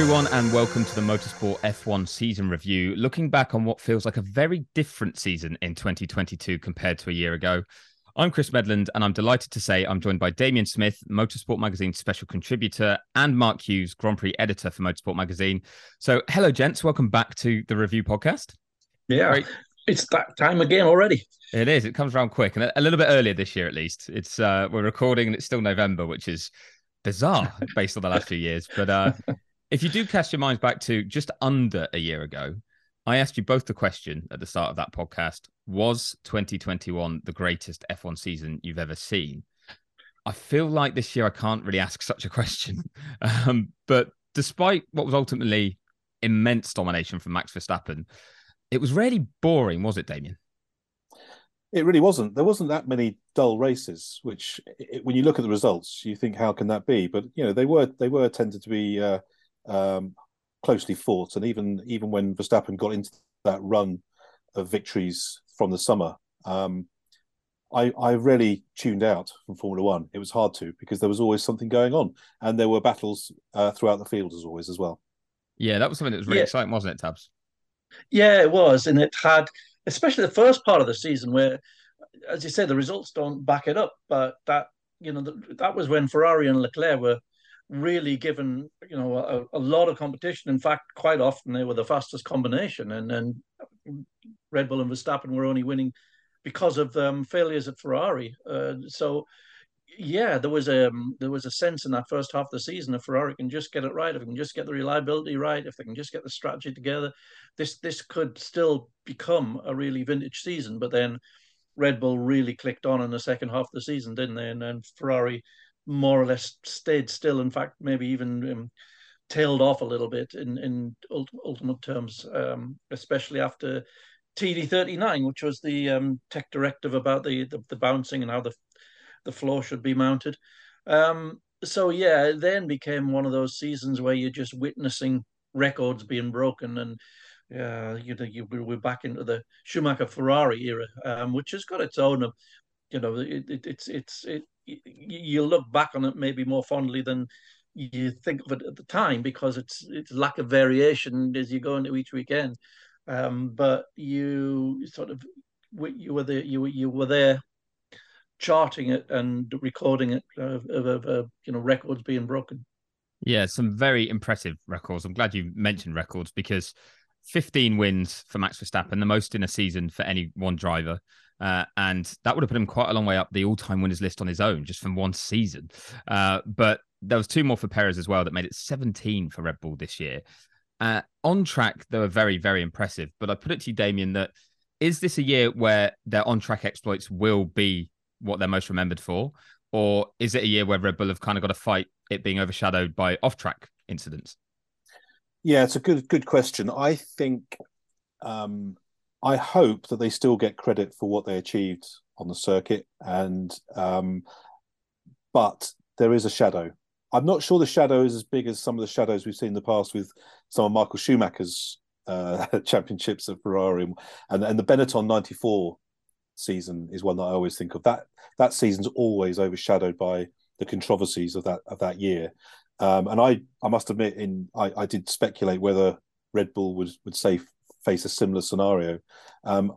everyone, and welcome to the Motorsport F1 season review. Looking back on what feels like a very different season in 2022 compared to a year ago. I'm Chris Medland, and I'm delighted to say I'm joined by Damien Smith, Motorsport Magazine special contributor, and Mark Hughes, Grand Prix editor for Motorsport Magazine. So, hello, gents. Welcome back to the review podcast. Yeah, Great. it's that time again already. It is. It comes around quick, and a little bit earlier this year, at least. It's uh, we're recording, and it's still November, which is bizarre based on the last few years. But uh, if you do cast your minds back to just under a year ago, I asked you both the question at the start of that podcast Was 2021 the greatest F1 season you've ever seen? I feel like this year I can't really ask such a question. Um, but despite what was ultimately immense domination from Max Verstappen, it was really boring, was it, Damien? It really wasn't. There wasn't that many dull races. Which, it, when you look at the results, you think, "How can that be?" But you know, they were they were tended to be uh, um, closely fought. And even even when Verstappen got into that run of victories from the summer, um, I, I really tuned out from Formula One. It was hard to because there was always something going on, and there were battles uh, throughout the field as always as well. Yeah, that was something that was really yeah. exciting, wasn't it, Tabs? Yeah, it was, and it had, especially the first part of the season, where, as you say, the results don't back it up, but that you know that was when Ferrari and Leclerc were really given you know a, a, lot of competition. In fact, quite often they were the fastest combination, and and Red Bull and Verstappen were only winning because of um, failures at Ferrari. Uh, so yeah, there was a um, there was a sense in that first half of the season if Ferrari can just get it right, if they can just get the reliability right, if they can just get the strategy together, this this could still become a really vintage season. But then Red Bull really clicked on in the second half of the season, didn't they? And, and Ferrari more or less stayed still. In fact, maybe even um, tailed off a little bit in in ultimate terms, um, especially after TD39, which was the um, tech directive about the, the, the bouncing and how the the floor should be mounted. Um, so yeah, it then became one of those seasons where you're just witnessing records being broken and. Yeah, you know, you, we're back into the Schumacher Ferrari era, um, which has got its own, you know, it, it, it's it's it, you look back on it maybe more fondly than you think of it at the time because it's it's lack of variation as you go into each weekend. Um, but you sort of you were there you you were there charting it and recording it of, of, of you know records being broken. Yeah, some very impressive records. I'm glad you mentioned records because 15 wins for Max Verstappen, the most in a season for any one driver. Uh, and that would have put him quite a long way up the all-time winners list on his own, just from one season. Uh, but there was two more for Perez as well that made it 17 for Red Bull this year. Uh, on track, they were very, very impressive. But I put it to you, Damien, that is this a year where their on-track exploits will be what they're most remembered for, or is it a year where Red Bull have kind of got to fight it being overshadowed by off-track incidents? Yeah, it's a good good question. I think um, I hope that they still get credit for what they achieved on the circuit, and um, but there is a shadow. I'm not sure the shadow is as big as some of the shadows we've seen in the past with some of Michael Schumacher's uh, championships at Ferrari, and and the Benetton '94 season is one that I always think of. That that season's always overshadowed by the controversies of that of that year. Um, and I, I must admit, in I, I did speculate whether Red Bull would would say face a similar scenario. Um,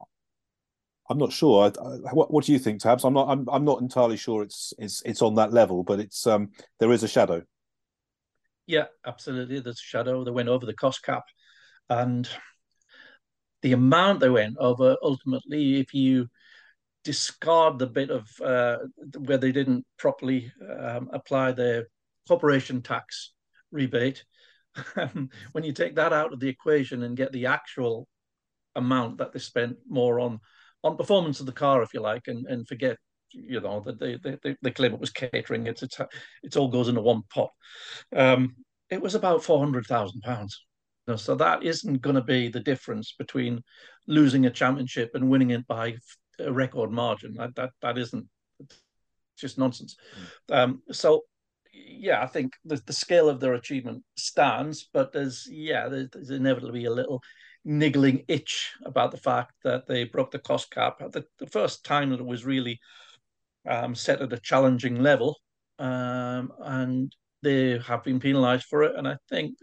I'm not sure. I, I, what, what do you think, Tabs? I'm not. I'm, I'm not entirely sure it's it's it's on that level, but it's um there is a shadow. Yeah, absolutely. There's a shadow. They went over the cost cap, and the amount they went over ultimately, if you discard the bit of uh, where they didn't properly um, apply their corporation tax rebate, when you take that out of the equation and get the actual amount that they spent more on on performance of the car, if you like, and, and forget you know that they, they they claim it was catering. It's it's it all goes into one pot. Um, it was about four hundred thousand pounds. So that isn't going to be the difference between losing a championship and winning it by a record margin. That that that isn't it's just nonsense. Mm. Um, so yeah, I think the, the scale of their achievement stands, but there's yeah, there's, there's inevitably a little niggling itch about the fact that they broke the cost cap the, the first time that it was really um, set at a challenging level, um, and they have been penalised for it. And I think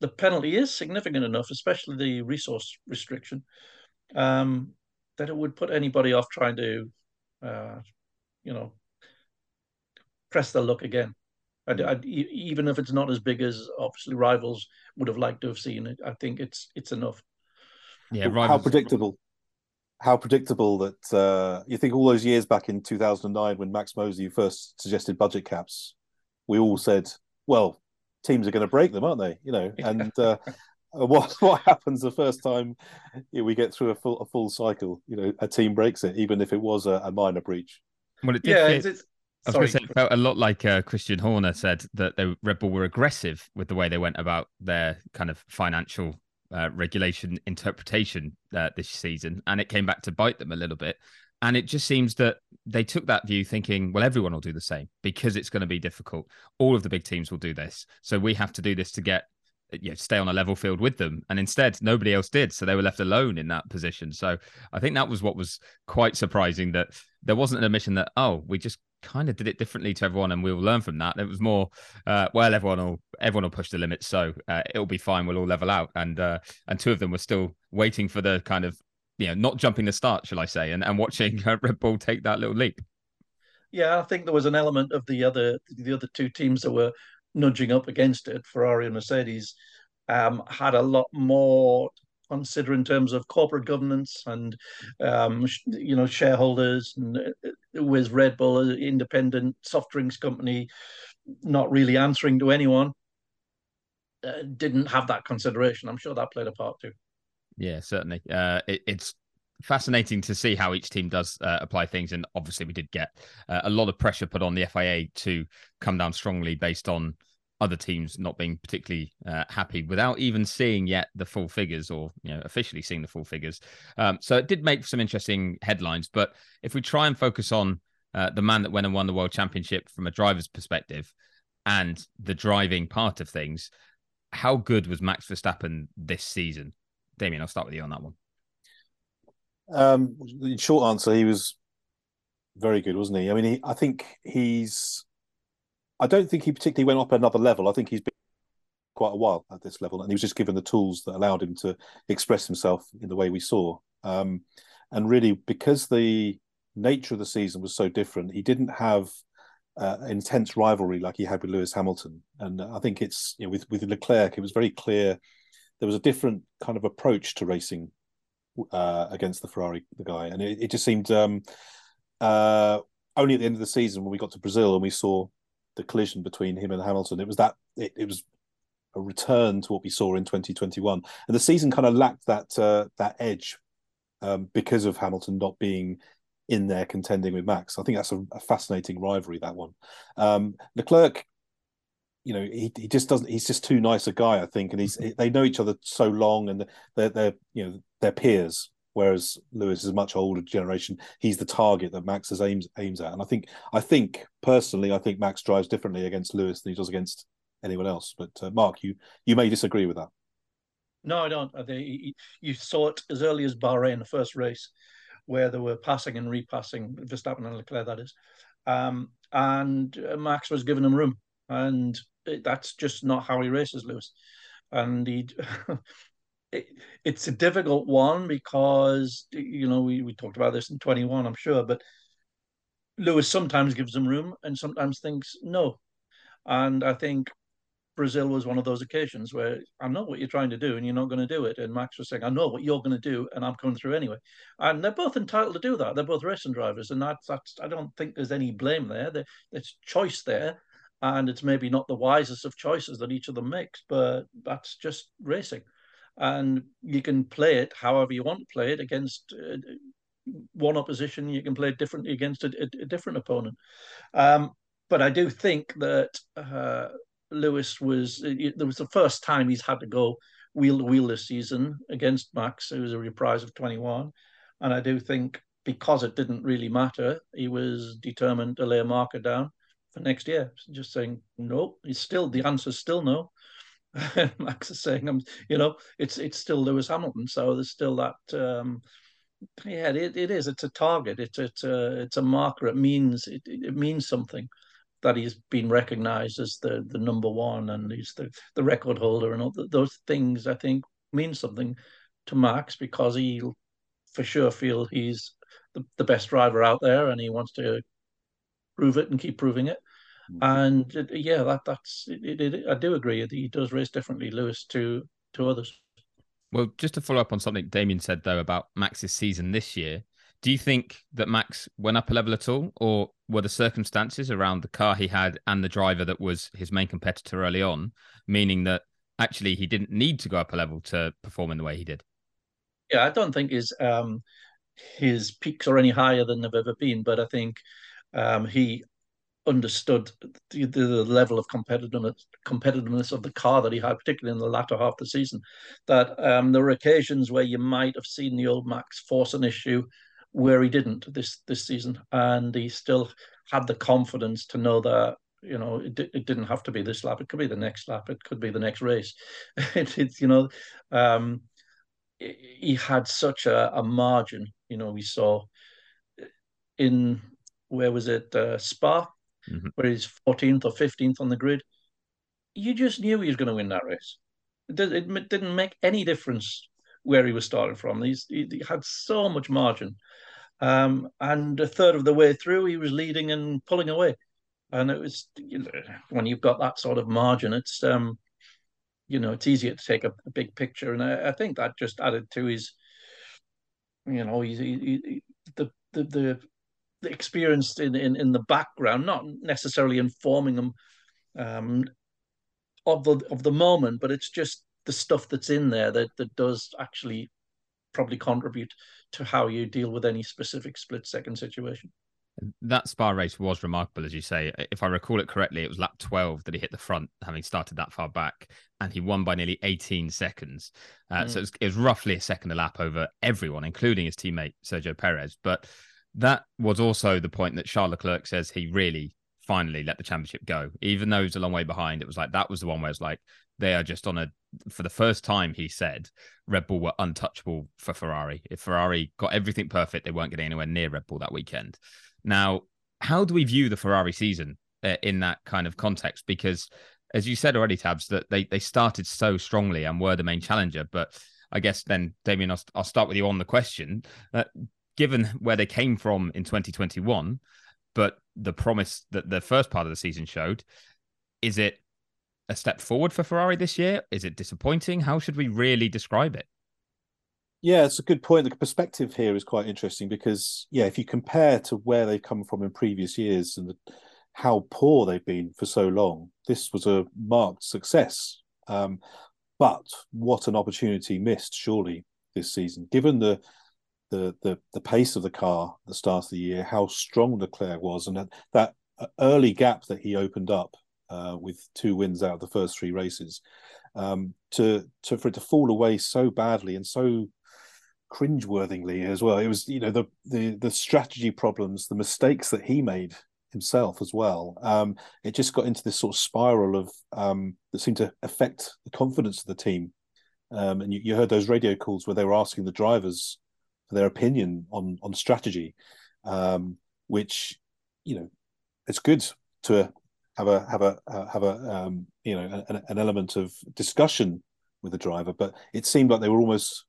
the penalty is significant enough, especially the resource restriction, um, that it would put anybody off trying to, uh, you know, press their luck again. I'd, I'd, even if it's not as big as obviously rivals would have liked to have seen it, I think it's it's enough. Yeah, rivals... how predictable how predictable that uh, you think all those years back in 2009 when Max Mosley first suggested budget caps, we all said, well, teams are going to break them, aren't they? You know, and uh, what what happens the first time we get through a full a full cycle? You know, a team breaks it, even if it was a, a minor breach. Well, it did. Yeah, fit, it's, I was going to say it felt a lot like uh, Christian Horner said that the Red Bull were aggressive with the way they went about their kind of financial uh, regulation interpretation uh, this season, and it came back to bite them a little bit. And it just seems that they took that view thinking, well, everyone will do the same because it's going to be difficult. All of the big teams will do this. So we have to do this to get you know, stay on a level field with them. And instead, nobody else did. So they were left alone in that position. So I think that was what was quite surprising that there wasn't an admission that, oh, we just kind of did it differently to everyone and we'll learn from that. It was more, uh, well, everyone will everyone will push the limits. So uh, it'll be fine. We'll all level out. And uh, and two of them were still waiting for the kind of, you know, not jumping the start, shall I say, and, and watching Red Bull take that little leap. Yeah, I think there was an element of the other the other two teams that were nudging up against it, Ferrari and Mercedes, um, had a lot more consider in terms of corporate governance and um, you know shareholders and uh, with Red Bull, an independent soft drinks company, not really answering to anyone, uh, didn't have that consideration. I'm sure that played a part too. Yeah, certainly. Uh, it, it's fascinating to see how each team does uh, apply things. And obviously, we did get uh, a lot of pressure put on the FIA to come down strongly based on other teams not being particularly uh, happy without even seeing yet the full figures or you know officially seeing the full figures. Um, so it did make some interesting headlines. But if we try and focus on uh, the man that went and won the world championship from a driver's perspective and the driving part of things, how good was Max Verstappen this season? Damien, I'll start with you on that one. Um, short answer, he was very good, wasn't he? I mean, he, I think he's. I don't think he particularly went up another level. I think he's been quite a while at this level, and he was just given the tools that allowed him to express himself in the way we saw. Um, and really, because the nature of the season was so different, he didn't have uh, intense rivalry like he had with Lewis Hamilton. And I think it's you know, with with Leclerc, it was very clear there was a different kind of approach to racing uh, against the Ferrari the guy, and it, it just seemed um, uh, only at the end of the season when we got to Brazil and we saw the collision between him and Hamilton. It was that it, it was a return to what we saw in 2021, and the season kind of lacked that uh, that edge um, because of Hamilton not being in there contending with Max. I think that's a, a fascinating rivalry that one. Um, Leclerc you know he, he just doesn't he's just too nice a guy i think and he's they know each other so long and they're they're you know their peers. Whereas Lewis is a much older generation. He's the target that Max aims aims at. And I think I think personally, I think Max drives differently against Lewis than he does against anyone else. But uh, Mark, you you may disagree with that. No, I don't. I think you saw it as early as Bahrain, the first race, where they were passing and repassing Verstappen and Leclerc. That is, um, and uh, Max was giving him room, and that's just not how he races, Lewis. And he it, it's a difficult one because you know we, we talked about this in 21 i'm sure but lewis sometimes gives them room and sometimes thinks no. And i think brazil was one of those occasions where i know what you're trying to do and you're not going to do it. And max was saying i know what you're going to do and i'm coming through anyway. And they're both entitled to do that. They're both racing drivers and that's that's i don't think there's any blame there there's choice there and it's maybe not the wisest of choices that each of them makes but that's just racing and you can play it however you want to play it against uh, one opposition. You can play it differently against a, a, different opponent. Um, but I do think that uh, Lewis was it, there was the first time he's had to go wheel to wheel this season against Max. It was a reprise of 21, and I do think because it didn't really matter, he was determined to lay a marker down for next year. Just saying no. He's still the answer is still no. Max is saying, "I'm, you know, it's it's still Lewis Hamilton." So there's still that. Um, yeah, it, it is. It's a target. It's it's a it's a marker. It means it, it means something that he's been recognised as the the number one and he's the the record holder and all the, those things. I think mean something to Max because he'll for sure feel he's the, the best driver out there and he wants to prove it and keep proving it. Mm-hmm. And it, yeah, that that's it, it, I do agree. That he does race differently, Lewis, to to others. Well, just to follow up on something Damien said though about Max's season this year, do you think that Max went up a level at all, or were the circumstances around the car he had and the driver that was his main competitor early on, meaning that actually he didn't need to go up a level to perform in the way he did? Yeah, I don't think his um, his peaks are any higher than they've ever been, but I think um, he understood the, the, level of competitiveness competitiveness of the car that he had, particularly in the latter half of the season. That um, there were occasions where you might have seen the old Max force an issue where he didn't this this season, and he still had the confidence to know that you know it, it didn't have to be this lap; it could be the next lap, it could be the next race. it, it's you know, um, he had such a, a margin. You know, we saw in where was it uh, Spa, mm-hmm. where he's 14th or 15th on the grid. You just knew he was going to win that race. It, did, it didn't make any difference where he was starting from. He's, he, he had so much margin. Um, and a third of the way through, he was leading and pulling away. And it was you know, when you've got that sort of margin, it's um, you know it's easier to take a, a big picture, and I, I, think that just added to his, you know, he, he, the the the the experience in, in in the background, not necessarily informing them um, of the of the moment, but it's just the stuff that's in there that that does actually probably contribute to how you deal with any specific split second situation. That Spa race was remarkable, as you say. If I recall it correctly, it was lap 12 that he hit the front, having started that far back, and he won by nearly 18 seconds. Uh, mm. So it was, it was, roughly a second a lap over everyone, including his teammate Sergio Perez. But that was also the point that Charles Leclerc says he really finally let the championship go. Even though he was a long way behind, it was like that was the one where it's like they are just on a for the first time he said Red Bull were untouchable for Ferrari. If Ferrari got everything perfect, they weren't getting anywhere near Red Bull that weekend. Now, how do we view the Ferrari season uh, in that kind of context? Because as you said already, Tabs, that they they started so strongly and were the main challenger, but I guess then, Damien, I'll, I'll start with you on the question. Uh, given where they came from in 2021, but the promise that the first part of the season showed. Is it a step forward for Ferrari this year? Is it disappointing? How should we really describe it? Yeah, it's a good point. The perspective here is quite interesting because, yeah, if you compare to where they've come from in previous years and the, how poor they've been for so long, this was a marked success. Um, but what an opportunity missed, surely, this season, given the the the the pace of the car at the start of the year, how strong Leclerc was, and that, that early gap that he opened up uh, with two wins out of the first three races, um, to to for it to fall away so badly and so cringeworthingly as well. It was you know the the the strategy problems, the mistakes that he made himself as well. Um, it just got into this sort of spiral of um, that seemed to affect the confidence of the team. Um, and you, you, heard those radio calls where they were asking the drivers their opinion on on strategy, um, which you know it's good to have a have a uh, have a um, you know an, an, element of discussion with the driver, but it seemed like they were almost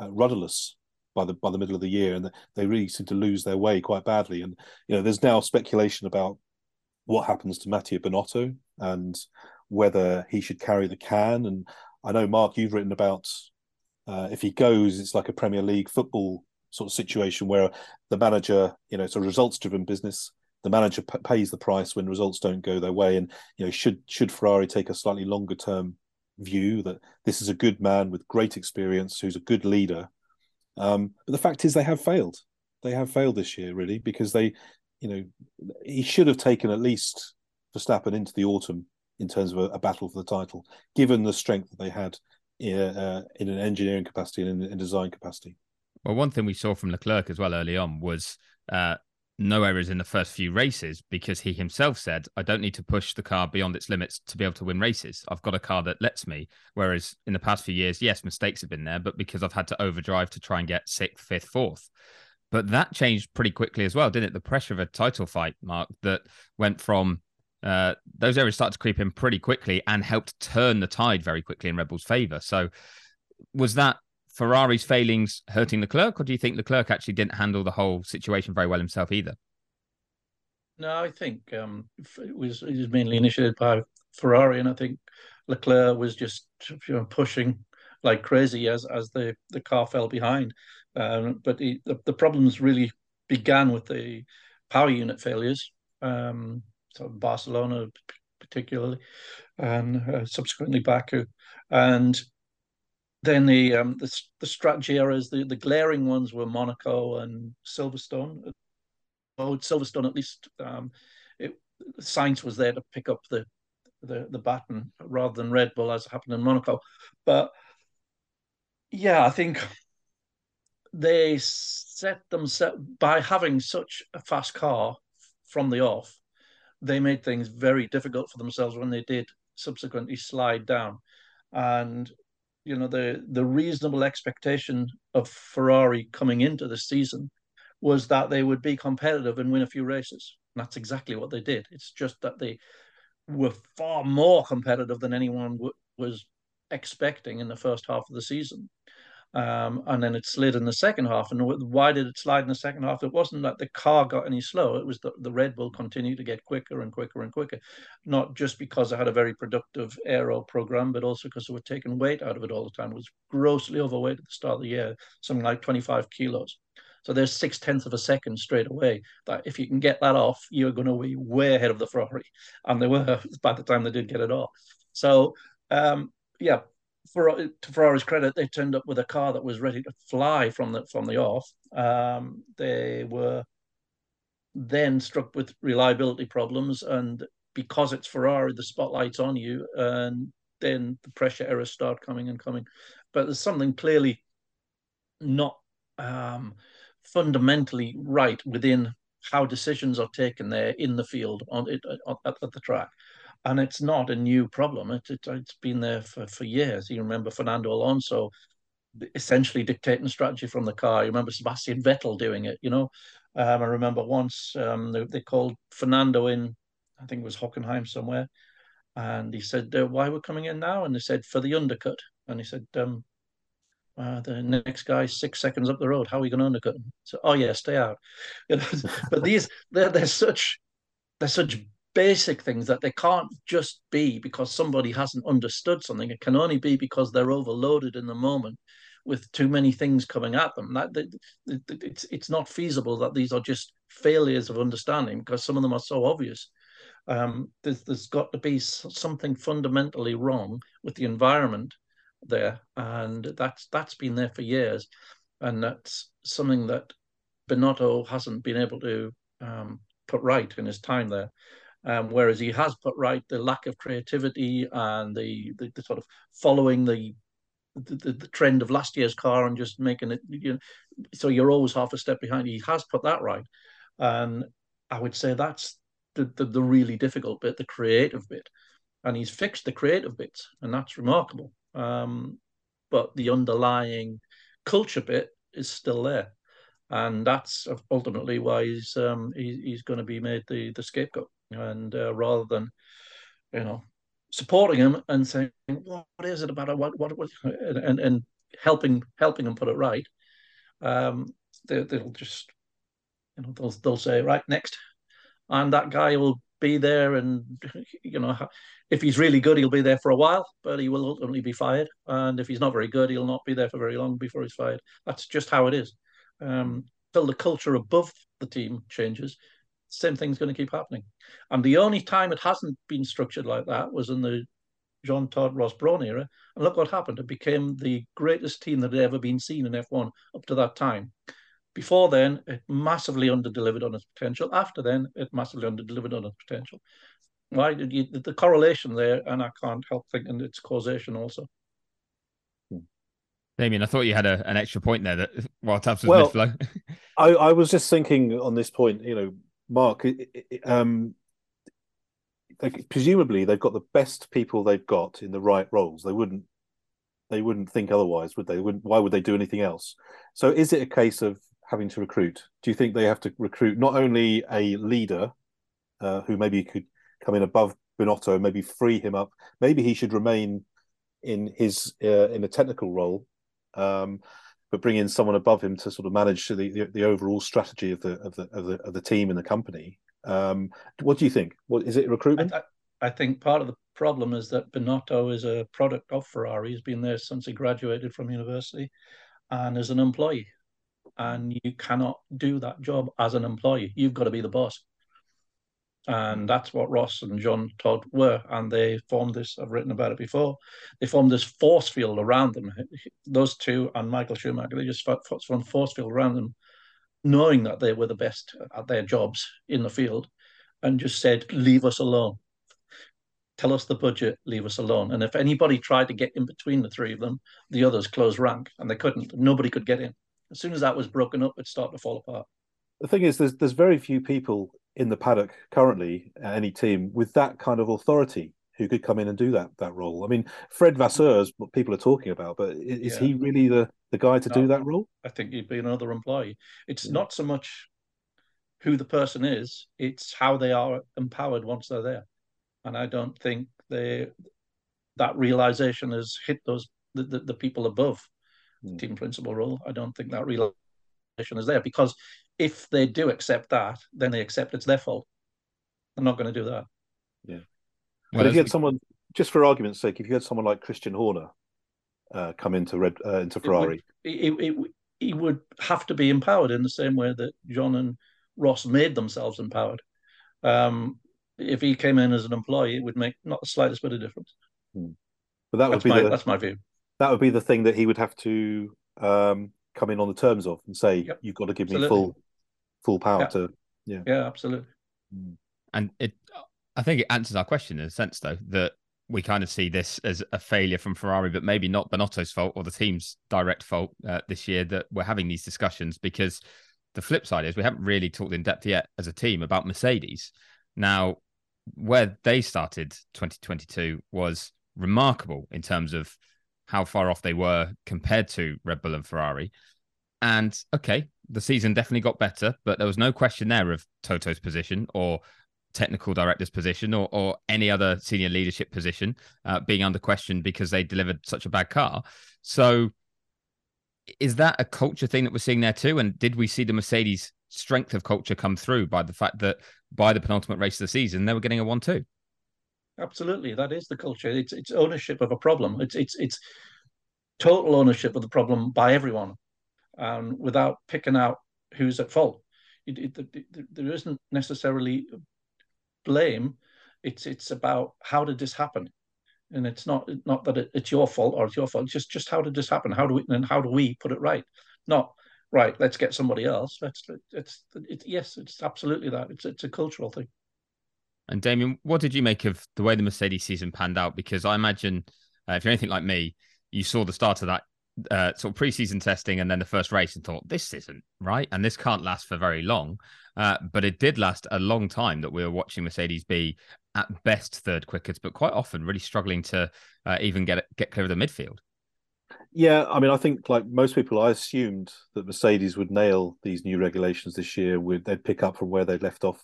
uh, rudderless by the by the middle of the year, and they really seemed to lose their way quite badly. And you know, there's now speculation about what happens to Mattia Binotto and whether he should carry the can. And I know Mark, you've written about uh, if he goes, it's like a Premier League football sort of situation where the manager, you know, it's a results-driven business. The manager p- pays the price when results don't go their way, and you know, should should Ferrari take a slightly longer-term view that this is a good man with great experience who's a good leader? Um, but the fact is, they have failed. They have failed this year, really, because they, you know, he should have taken at least Verstappen into the autumn in terms of a, a battle for the title, given the strength that they had uh, in an engineering capacity and in, a design capacity. Well, one thing we saw from Leclerc as well early on was uh, no errors in the first few races because he himself said, I don't need to push the car beyond its limits to be able to win races. I've got a car that lets me. Whereas in the past few years, yes, mistakes have been there, but because I've had to overdrive to try and get sixth, fifth, fourth. But that changed pretty quickly as well, didn't it? The pressure of a title fight, Mark, that went from uh, those areas started to creep in pretty quickly and helped turn the tide very quickly in Red Bull's favour. So, was that Ferrari's failings hurting Leclerc, or do you think Leclerc actually didn't handle the whole situation very well himself either? No, I think um, it was it was mainly initiated by Ferrari, and I think Leclerc was just you know, pushing like crazy as as the the car fell behind. Um, but he, the the problems really began with the power unit failures. Um, Barcelona particularly, and uh, subsequently Baku, and then the um, the, the strategy errors, the, the glaring ones were Monaco and Silverstone. Oh, Silverstone at least um, it, Sainz was there to pick up the, the the baton rather than Red Bull as happened in Monaco. But yeah, I think they set themselves by having such a fast car from the off they made things very difficult for themselves when they did subsequently slide down. And you know the the reasonable expectation of Ferrari coming into the season was that they would be competitive and win a few races. And that's exactly what they did. It's just that they were far more competitive than anyone w- was expecting in the first half of the season. Um, and then it slid in the second half. And why did it slide in the second half? It wasn't that the car got any slower. It was that the Red Bull continued to get quicker and quicker and quicker, not just because it had a very productive aero program, but also because they were taking weight out of it all the time. It was grossly overweight at the start of the year, something like 25 kilos. So there's six tenths of a second straight away. That if you can get that off, you're going to be way ahead of the Ferrari, and they were by the time they did get it off. So um, yeah, for to Ferrari's credit, they turned up with a car that was ready to fly from the from the off. Um, they were then struck with reliability problems, and because it's Ferrari, the spotlight's on you, and then the pressure errors start coming and coming. But there's something clearly not um, fundamentally right within how decisions are taken there in the field on it at, at the track and it's not a new problem. It, it, has been there for, for years. You remember Fernando Alonso essentially dictating strategy from the car. You remember Sebastian Vettel doing it, you know. Um, I remember once um, they, they, called Fernando in, I think it was Hockenheim somewhere, and he said, uh, Why we're coming in now? And they said, For the undercut. And he said, um, uh, the next guy six seconds up the road. How are we going to undercut him? So, oh yeah, stay out. You know, but these they're, they're such they're such basic things that they can't just be because somebody hasn't understood something. It can only be because they're overloaded in the moment with too many things coming at them. That, that it's it's not feasible that these are just failures of understanding because some of them are so obvious. Um, there's, there's got to be something fundamentally wrong with the environment there, and that's that's been there for years, and that's something that Binotto hasn't been able to um, put right in his time there. Um, whereas he has put right the lack of creativity and the, the, the sort of following the, the, the trend of last year's car and just making it you know, so you're always half a step behind. He has put that right, and I would say that's the, the, the really difficult bit, the creative bit, and he's fixed the creative bits, and that's remarkable. Um, but the underlying culture bit is still there, and that's ultimately why he's um, he, he's going to be made the the scapegoat and uh, rather than you know supporting him and saying what is it about it? what what, what? And and helping helping him put it right um they, they'll just you know they'll, they'll say right next. And that guy will be there and you know if he's really good he'll be there for a while but he will ultimately be fired. And if he's not very good he'll not be there for very long before he's fired. That's just how it is. Um till the culture above the team changes same thing's going to keep happening. And the only time it hasn't been structured like that was in the Jean Todt Ross Brawn era. And look what happened. It became the greatest team that had ever been seen in F1 up to that time. Before then, it massively underdelivered on its potential. After then, it massively underdelivered on its potential. Why did you the correlation there? And I can't help thinking it's causation also. Hmm. Damien, I thought you had a, an extra point there that while Tabs was well, mid-flow. I, I was just thinking on this point, you know, Mark, um, they, presumably they've got the best people they've got in the right roles. They wouldn't, they wouldn't think otherwise, would they? wouldn't, why would they do anything else? So, is it a case of having to recruit? Do you think they have to recruit not only a leader uh, who maybe could come in above Binotto, maybe free him up? Maybe he should remain in his uh, in a technical role, um, but bring in someone above him to sort of manage the, the, the overall strategy of the of the of the of the team and the company. Um, what do you think? What is it recruitment? I, I, think part of the problem is that Binotto is a product of Ferrari. He's been there since he graduated from university, and is an employee. And you cannot do that job as an employee. You've got to be the boss and that's what Ross and Jean Todt were. And they formed this. I've written about it before. They formed this force field around them. Those two and Michael Schumacher. They just formed force field around them, knowing that they were the best at their jobs in the field, and just said, "Leave us alone. Tell us the budget. Leave us alone." And if anybody tried to get in between the three of them, the others closed rank, and they couldn't. Nobody could get in. As soon as that was broken up, it started to fall apart. The thing is, there's there's very few people in the paddock currently at any team with that kind of authority who could come in and do that that role. I mean, Fred Vasseur is what people are talking about, but is yeah. he really the the guy to no, do that role? I think he'd be another employee. It's yeah. not so much who the person is; it's how they are empowered once they're there. And I don't think they that realization has hit those the, the, the people above mm. team principal role. I don't think that realization is there because if they do accept that, then they accept it's their fault. They're not going to do that. Yeah. Well, but if you had someone, just for argument's sake, if you had someone like Christian Horner uh, come into Red uh, into Ferrari, it would, it, it, he would have to be empowered in the same way that John and Ross made themselves empowered. Um, if he came in as an employee, it would make not the slightest bit of difference. Hmm. But that would that's be my, the, that's my view. That would be the thing that he would have to um, come in on the terms of and say, yep. "You've got to give Absolutely. me full full power yeah. to yeah yeah absolutely mm. and it i think it answers our question in a sense though that we kind of see this as a failure from Ferrari, but maybe not Binotto's fault or the team's direct fault uh, this year that we're having these discussions because the flip side is we haven't really talked in depth yet as a team about Mercedes. Now, where they started 2022 was remarkable in terms of how far off they were compared to Red Bull and Ferrari. And okay, the season definitely got better, but there was no question there of Toto's position or technical director's position or, or any other senior leadership position uh, being under question because they delivered such a bad car. So, is that a culture thing that we're seeing there too? And did we see the Mercedes strength of culture come through by the fact that by the penultimate race of the season they were getting a one-two? Absolutely, that is the culture. It's it's ownership of a problem. It's it's it's total ownership of the problem by everyone and without picking out who's at fault. It, it, it, there isn't necessarily blame. It's it's about how did this happen, and it's not not that it's your fault or it's your fault. It's just just how did this happen? How do we and how do we put it right? Not right. Let's get somebody else. Let's it's it, yes, it's absolutely that. It's it's a cultural thing. And Damien, what did you make of the way the Mercedes season panned out? Because I imagine uh, if you're anything like me, you saw the start of that uh, sort of preseason testing and then the first race and thought this isn't right and this can't last for very long. Uh, but it did last a long time that we were watching Mercedes be at best third quickest, but quite often really struggling to uh, even get get clear of the midfield. Yeah, I mean, I think like most people, I assumed that Mercedes would nail these new regulations this year. Would they'd pick up from where they'd left off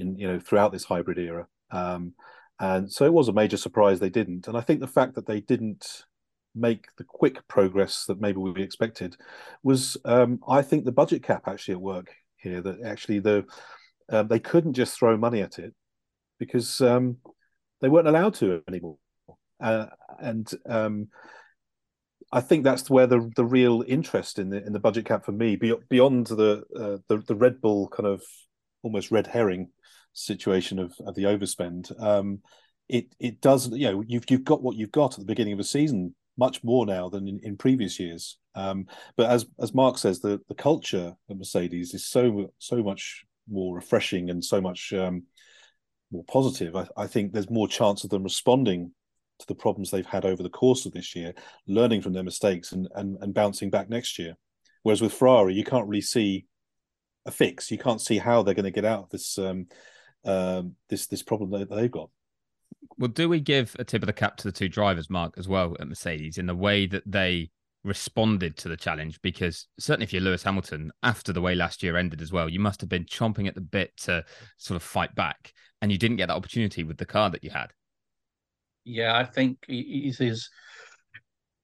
in you know throughout this hybrid era. Um, and so it was a major surprise they didn't. And I think the fact that they didn't make the quick progress that maybe we expected was um, I think the budget cap actually at work here that actually the uh, they couldn't just throw money at it because um, they weren't allowed to anymore uh, and um, I think that's where the the real interest in the in the budget cap for me beyond the uh, the, the Red Bull kind of almost red herring situation of, of the overspend um, it it does you know you've you've got what you've got at the beginning of a season much more now than in, in previous years. Um, but as as Mark says, the the culture at Mercedes is so so much more refreshing and so much um, more positive. I, I, think there's more chance of them responding to the problems they've had over the course of this year, learning from their mistakes and and, and bouncing back next year. Whereas with Ferrari, you can't really see a fix. You can't see how they're going to get out of this um, um, this this problem that they've got well, do we give a tip of the cap to the two drivers, Mark, as well at Mercedes in the way that they responded to the challenge because certainly if you're Lewis Hamilton after the way last year ended as well, you must have been chomping at the bit to sort of fight back, and you didn't get that opportunity with the car that you had. Yeah, I think he's his.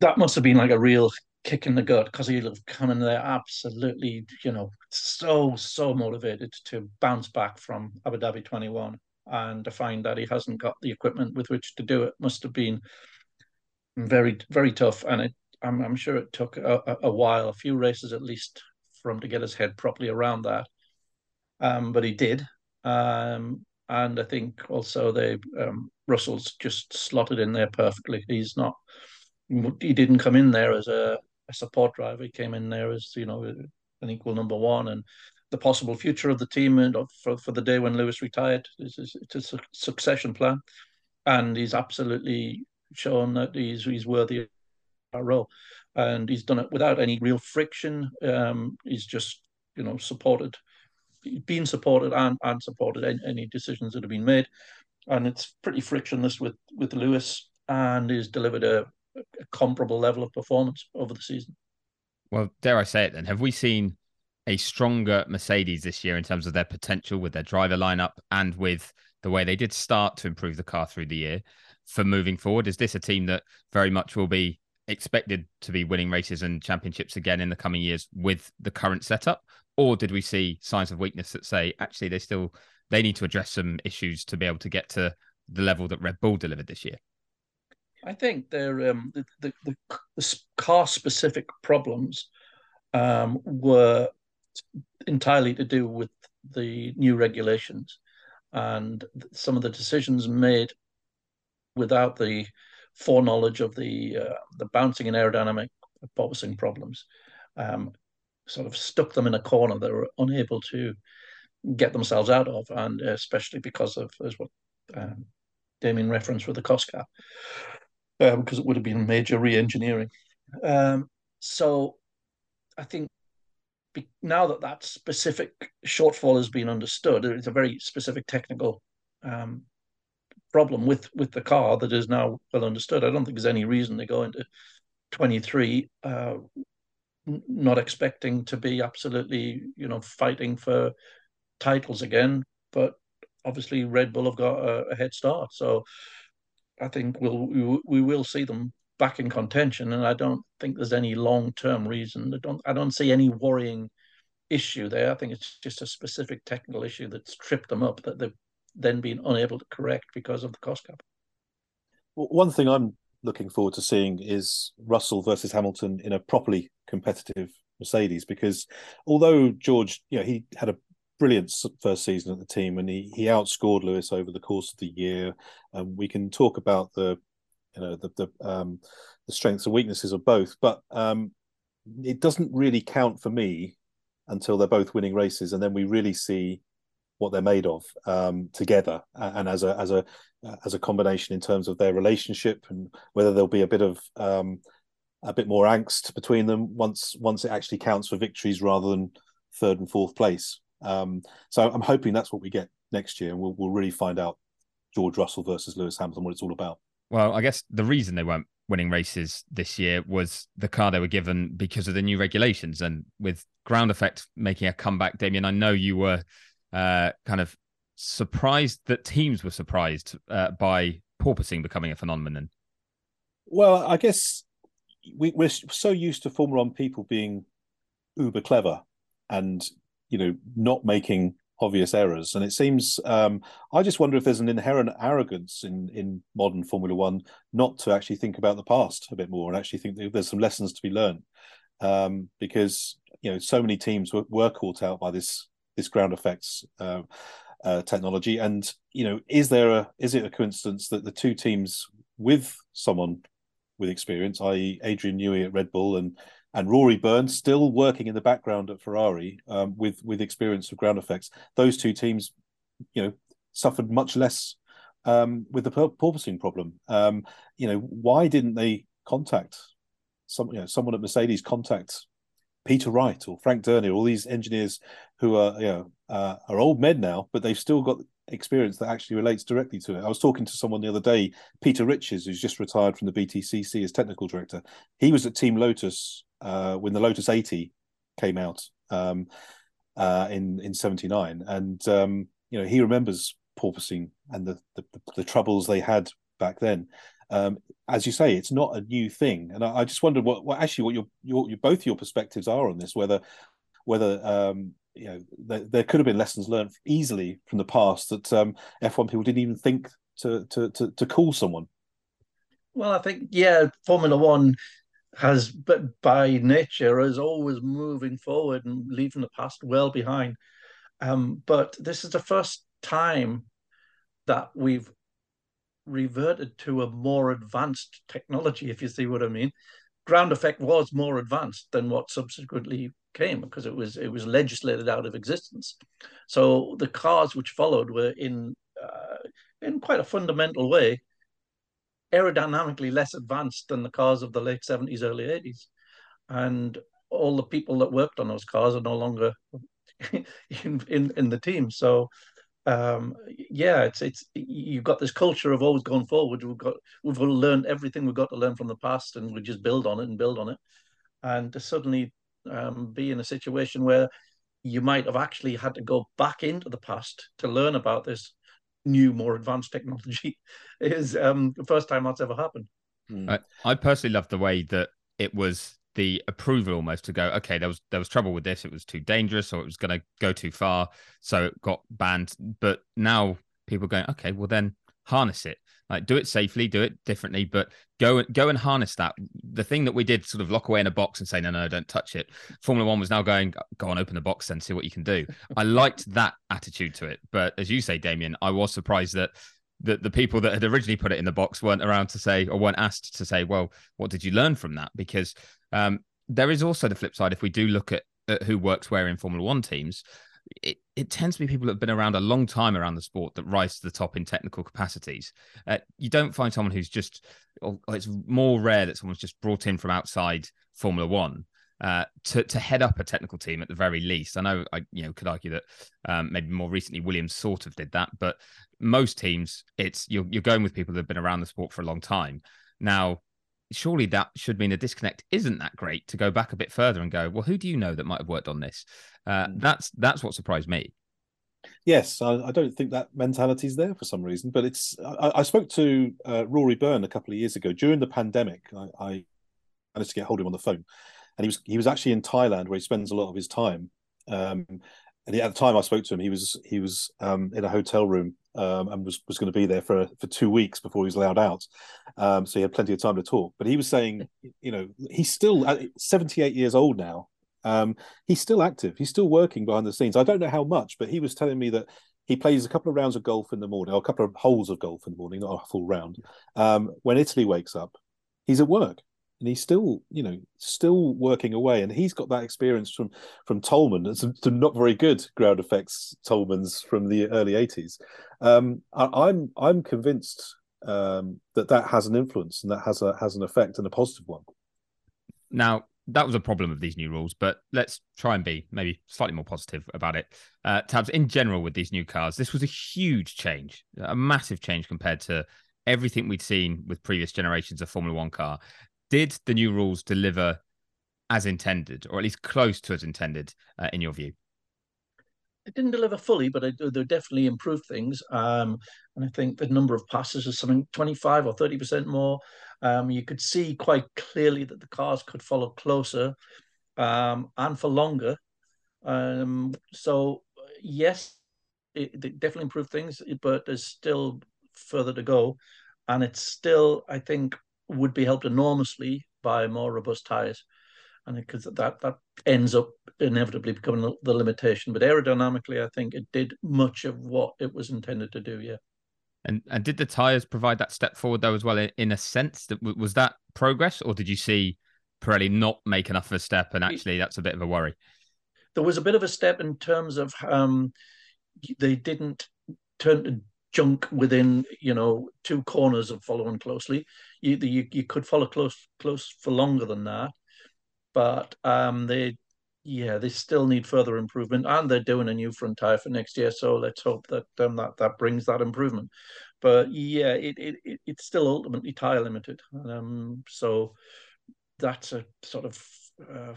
That must have been like a real kick in the gut because he'll have come in there absolutely, you know, so so motivated to bounce back from Abu Dhabi 21 and to find that he hasn't got the equipment with which to do it must have been very very tough and it I'm, I'm sure it took a, a, while, a few races at least, for him to get his head properly around that. Um, but he did, um, and I think also they um, Russell's just slotted in there perfectly. He's not, he didn't come in there as a, a support driver. He came in there as you know an equal number one, and the possible future of the team and for, for the day when Lewis retired. It's, it's a succession plan, and he's absolutely shown that he's he's worthy of our role, and he's done it without any real friction. Um, he's just you know supported, been supported and and supported any, any decisions that have been made, and it's pretty frictionless with with Lewis, and he's delivered a, a comparable level of performance over the season. Well, dare I say it then? Have we seen a stronger Mercedes this year in terms of their potential with their driver lineup and with the way they did start to improve the car through the year for moving forward? Is this a team that very much will be expected to be winning races and championships again in the coming years with the current setup or did we see signs of weakness that say actually they still they need to address some issues to be able to get to the level that red bull delivered this year i think um, the, the, the, the car specific problems um, were entirely to do with the new regulations and some of the decisions made without the foreknowledge of the uh, the bouncing and aerodynamic porpoising problems, um, sort of stuck them in a corner they were unable to get themselves out of, and especially because of as what um, Damien referenced with the cost cap, um, because it would have been major re-engineering. Um, so, I think now that that specific shortfall has been understood, it's a very specific technical um, problem with with the car that is now well understood. I don't think there's any reason to go into 23 uh, not expecting to be absolutely you know fighting for titles again. But obviously Red Bull have got a, a head start, so I think we'll we, we will see them back in contention. And I don't think there's any long term reason. I don't I don't see any worrying issue there. I think it's just a specific technical issue that's tripped them up that they've then been unable to correct because of the cost cap. Well, one thing I'm looking forward to seeing is Russell versus Hamilton in a properly competitive Mercedes because although George, you know, he had a brilliant first season at the team and he he outscored Lewis over the course of the year. Um, we can talk about the you know the the um, the strengths and weaknesses of both, but um, it doesn't really count for me until they're both winning races, and then we really see what they're made of um, together and as a as a as a combination in terms of their relationship and whether there'll be a bit of um, a bit more angst between them once once it actually counts for victories rather than third and fourth place. Um, so I'm hoping that's what we get next year, and we'll we'll really find out George Russell versus Lewis Hamilton what it's all about. Well, I guess the reason they weren't winning races this year was the car they were given because of the new regulations, and with ground effect making a comeback. Damien, I know you were uh, kind of surprised that teams were surprised uh, by porpoising becoming a phenomenon? Well, I guess we, we're so used to Formula One people being uber clever and you know not making obvious errors and it seems um, i just wonder if there's an inherent arrogance in in modern formula one not to actually think about the past a bit more and actually think there's some lessons to be learned um, because you know so many teams were, were caught out by this this ground effects uh, uh, technology. And you know, is there a is it a coincidence that the two teams with someone with experience, i.e., Adrian Newey at Red Bull and and Rory Byrne still working in the background at Ferrari um, with with experience of ground effects, those two teams, you know, suffered much less um, with the porpoising problem. Um, you know, why didn't they contact some, you know, someone at Mercedes contact Peter Wright or Frank Dernie, all these engineers who are you know uh, are old men now, but they've still got experience that actually relates directly to it. I was talking to someone the other day, Peter Riches, who's just retired from the BTCC as technical director. He was at Team Lotus uh, when the Lotus 80 came out um, uh, in in '79, and um, you know he remembers porpoising and the, the, the troubles they had back then. Um, as you say, it's not a new thing, and I, I just wondered what, what, actually what your, your, your both your perspectives are on this. Whether whether um, you know there, could have been lessons learned easily from the past that um, F1 people didn't even think to, to to to call someone. Well, I think yeah, Formula One has, but by nature, is always moving forward and leaving the past well behind. Um, but this is the first time that we've reverted to a more advanced technology, if you see what I mean. Ground effect was more advanced than what subsequently came because it was it was legislated out of existence. So the cars which followed were in uh, in quite a fundamental way aerodynamically less advanced than the cars of the late 70s, early 80s. And all the people that worked on those cars are no longer in, in, in the team. So um, yeah, it's it's you've got this culture of always going forward. We've got we've learned everything we've got to learn from the past, and we just build on it and build on it. And to suddenly um, be in a situation where you might have actually had to go back into the past to learn about this new, more advanced technology is um, the first time that's ever happened. Hmm. I, I personally love the way that it was the approval almost to go okay there was there was trouble with this it was too dangerous or it was going to go too far so it got banned but now people going okay well then harness it like do it safely do it differently but go and go and harness that. The thing that we did sort of lock away in a box and say no no don't touch it. Formula 1 was now going go on open the box and see what you can do. I liked that attitude to it but as you say damien i was surprised that the, the people that had originally put it in the box weren't around to say or weren't asked to say well what did you learn from that? Because um, there is also the flip side. If we do look at, at who works where in Formula One teams, it, it tends to be people that have been around a long time around the sport that rise to the top in technical capacities. Uh, you don't find someone who's just, or it's more rare that someone's just brought in from outside Formula One uh, to to head up a technical team at the very least. I know I you know could argue that um, maybe more recently Williams sort of did that, but most teams it's you're you're going with people that have been around the sport for a long time. Now surely that should mean a disconnect isn't that great to go back a bit further and go, well, who do you know that might have worked on this? Uh, mm. that's that's what surprised me. Yes, I, I, don't think that mentality is there for some reason, but it's. I, I spoke to uh, Rory Byrne a couple of years ago during the pandemic. I, I, managed to get hold of him on the phone, and he was he was actually in Thailand where he spends a lot of his time. Um, and he, at the time I spoke to him, he was he was um, in a hotel room um, and was, was going to be there for for two weeks before he was allowed out. Um, so he had plenty of time to talk. But he was saying, you know, he's still 78 years old now. Um, he's still active. He's still working behind the scenes. I don't know how much, but he was telling me that he plays a couple of rounds of golf in the morning, or a couple of holes of golf in the morning, not a full round. Um, when Italy wakes up, he's at work and he's still, you know, still working away. And he's got that experience from from Toleman and some, some not very good ground effects Tolemans from the early '80s. Um, I, am I'm, I'm convinced um, that that has an influence and that has a has an effect and a positive one. Now that was a problem of these new rules, but let's try and be maybe slightly more positive about it. Uh, Tabs, in general, with these new cars, this was a huge change, a massive change compared to everything we'd seen with previous generations of Formula One car did the new rules deliver as intended, or at least close to as intended, uh, in your view? It didn't deliver fully, but they definitely improved things. Um, and I think the number of passes is something 25 or 30% more. Um, you could see quite clearly that the cars could follow closer um, and for longer. Um, so, yes, it, it definitely improved things, but there's still further to go. And it's still, I think, would be helped enormously by more robust tires, and because that that ends up inevitably becoming the limitation. But aerodynamically, I think it did much of what it was intended to do. Yeah. And and did the tires provide that step forward though as well? In, in a sense, that was that progress, or did you see Pirelli not make enough of a step, and actually that's a bit of a worry? There was a bit of a step in terms of um, they didn't turn to junk within you know two corners of following closely. You you, you could follow close close for longer than that, but um, they yeah, they still need further improvement, and they're doing a new front tire for next year. So let's hope that um, that that brings that improvement. But yeah, it, it, it it's still ultimately tire limited. Um, so that's a sort of uh,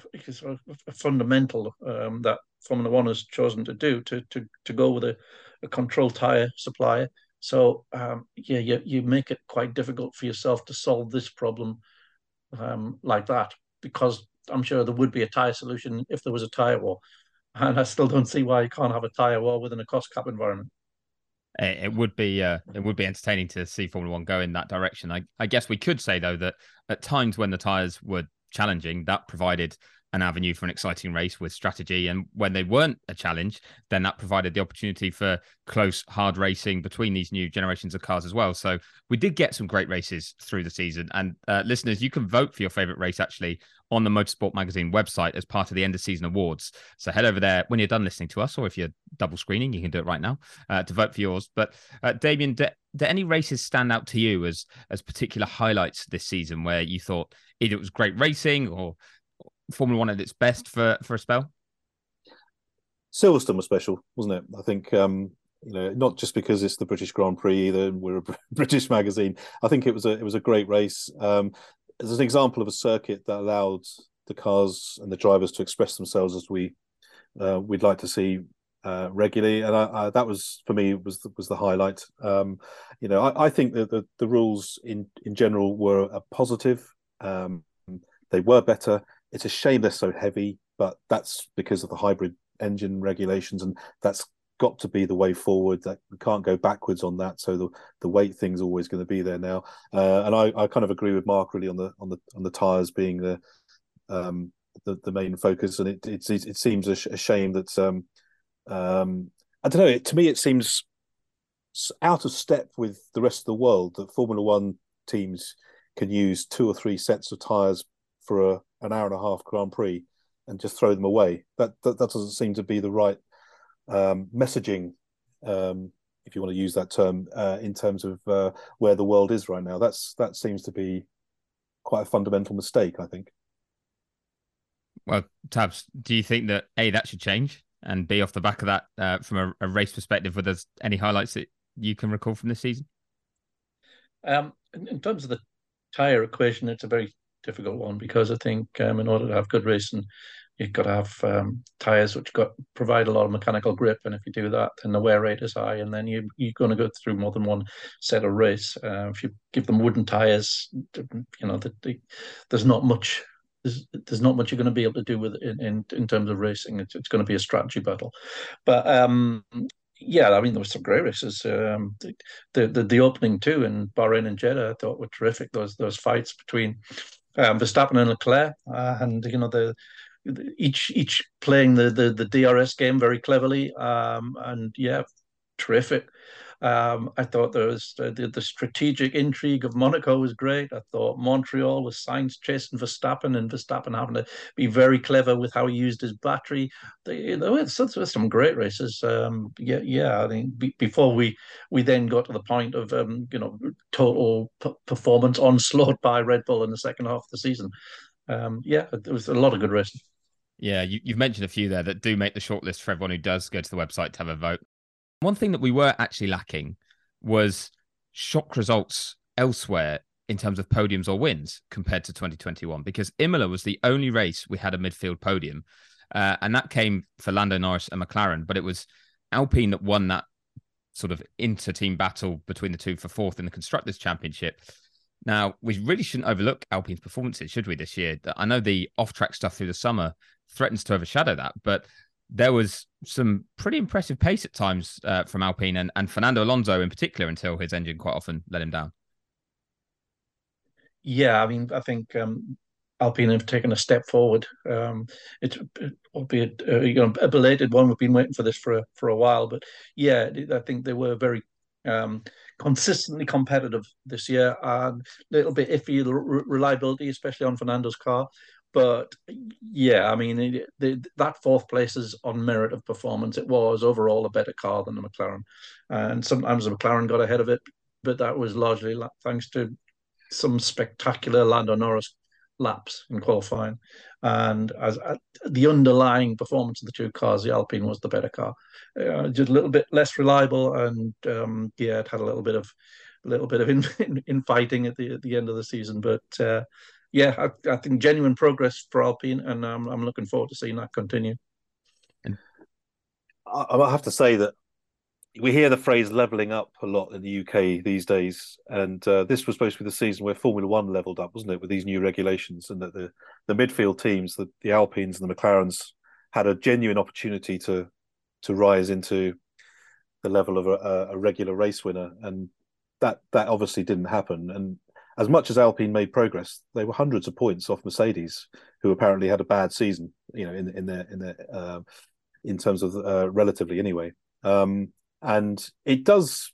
a fundamental um, that Formula One has chosen to do to to to go with a, a controlled tire supplier. So um, yeah, you you make it quite difficult for yourself to solve this problem um, like that because I'm sure there would be a tire solution if there was a tire war, and I still don't see why you can't have a tire war within a cost cap environment. It would be uh, it would be entertaining to see Formula One go in that direction. I, I guess we could say though that at times when the tires were challenging, that provided an avenue for an exciting race with strategy. And when they weren't a challenge, then that provided the opportunity for close, hard racing between these new generations of cars as well. So we did get some great races through the season. And uh, listeners, you can vote for your favorite race actually on the Motorsport Magazine website as part of the end of season awards. So head over there when you're done listening to us, or if you're double screening, you can do it right now uh, to vote for yours. But uh, Damien, do, do any races stand out to you as as particular highlights this season where you thought either it was great racing or Formula One at its best for for a spell? Silverstone was special, wasn't it? I think um, you know not just because it's the British Grand Prix either. We're a British magazine. I think it was a it was a great race. Um, as an example of a circuit that allowed the cars and the drivers to express themselves as we uh, we'd like to see uh, regularly, and I, I, that was for me was the, was the highlight. Um, you know, I, I, think that the, the rules in in general were a positive. Um, they were better. It's a shame they're so heavy, but that's because of the hybrid engine regulations, and that's got to be the way forward. That we can't go backwards on that. So the the weight thing's always going to be there now. Uh, and I, I kind of agree with Mark really on the on the on the tires being the um, the, the main focus. And it it, it seems a, a shame that um, um, I don't know. It, to me, it seems out of step with the rest of the world that Formula One teams can use two or three sets of tires for a, an hour and a half Grand Prix and just throw them away. That that, that doesn't seem to be the right um, messaging, um, if you want to use that term, uh, in terms of uh, where the world is right now. That's that seems to be quite a fundamental mistake, I think. Well, Tabs, do you think that a that should change, and b off the back of that, uh, from a, a, race perspective, were there any highlights that you can recall from this season? Um, in, in terms of the tire equation, it's a very difficult one because I think um, in order to have good racing, you've got to have um, tires which got provide a lot of mechanical grip, and if you do that, then the wear rate is high, and then you you're going to go through more than one set of race. Uh, if you give them wooden tires, you know, the, the, there's not much. There's, there's not much you're going to be able to do with in, in, in terms of racing. It's, it's going to be a strategy battle, but um, yeah, I mean there were some great races. Um, the, the the opening two in Bahrain and Jeddah I thought were terrific. Those those fights between um, Verstappen and Leclerc, uh, and you know the each each playing the the, the DRS game very cleverly. Um, and yeah, terrific. Um, I thought there was uh, the, the strategic intrigue of Monaco was great. I thought Montreal was Sainz chasing Verstappen and Verstappen having to be very clever with how he used his battery. They, there were some great races. Um, yeah, yeah. I think be, before we we then got to the point of um, you know total p- performance onslaught by Red Bull in the second half of the season. Um, yeah, there was a lot of good racing. Yeah, you, have mentioned a few there that do make the shortlist for everyone who does go to the website to have a vote. One thing that we were actually lacking was shock results elsewhere in terms of podiums or wins compared to 2021 because Imola was the only race we had a midfield podium. Uh, and that came for Lando Norris and McLaren, but it was Alpine that won that sort of inter team battle between the two for fourth in the Constructors' Championship. Now, we really shouldn't overlook Alpine's performances, should we, this year? I know the off track stuff through the summer threatens to overshadow that, but there was some pretty impressive pace at times uh, from Alpine and, and Fernando Alonso in particular until his engine quite often let him down. Yeah, I mean, I think um, Alpine have taken a step forward. Um, it, it albeit uh, you know a belated one. We've been waiting for this for a, for a while, but yeah, I think they were very um, consistently competitive this year and a little bit iffy reliability, especially on Fernando's car. But yeah, I mean, it, the, that fourth place is on merit of performance. It was overall a better car than the McLaren, and sometimes the McLaren got ahead of it, but that was largely thanks to some spectacular Lando Norris laps in qualifying, and as uh, the underlying performance of the two cars, the Alpine was the better car, uh, just a little bit less reliable, and um, yeah, it had a little bit of a little bit of infighting in, at the at the end of the season, but. Uh, yeah, I, I, think genuine progress for Alpine, and um, I'm looking forward to seeing that continue. I, I have to say that we hear the phrase leveling up a lot in the UK these days, and uh, this was supposed to be the season where Formula One leveled up, wasn't it, with these new regulations, and that the the midfield teams, the, the Alpines and the McLarens, had a genuine opportunity to to rise into the level of a, a regular race winner, and that that obviously didn't happen. And as much as Alpine made progress, they were hundreds of points off Mercedes, who apparently had a bad season, you know, in in their in their uh, in terms of uh, relatively anyway. Um, and it does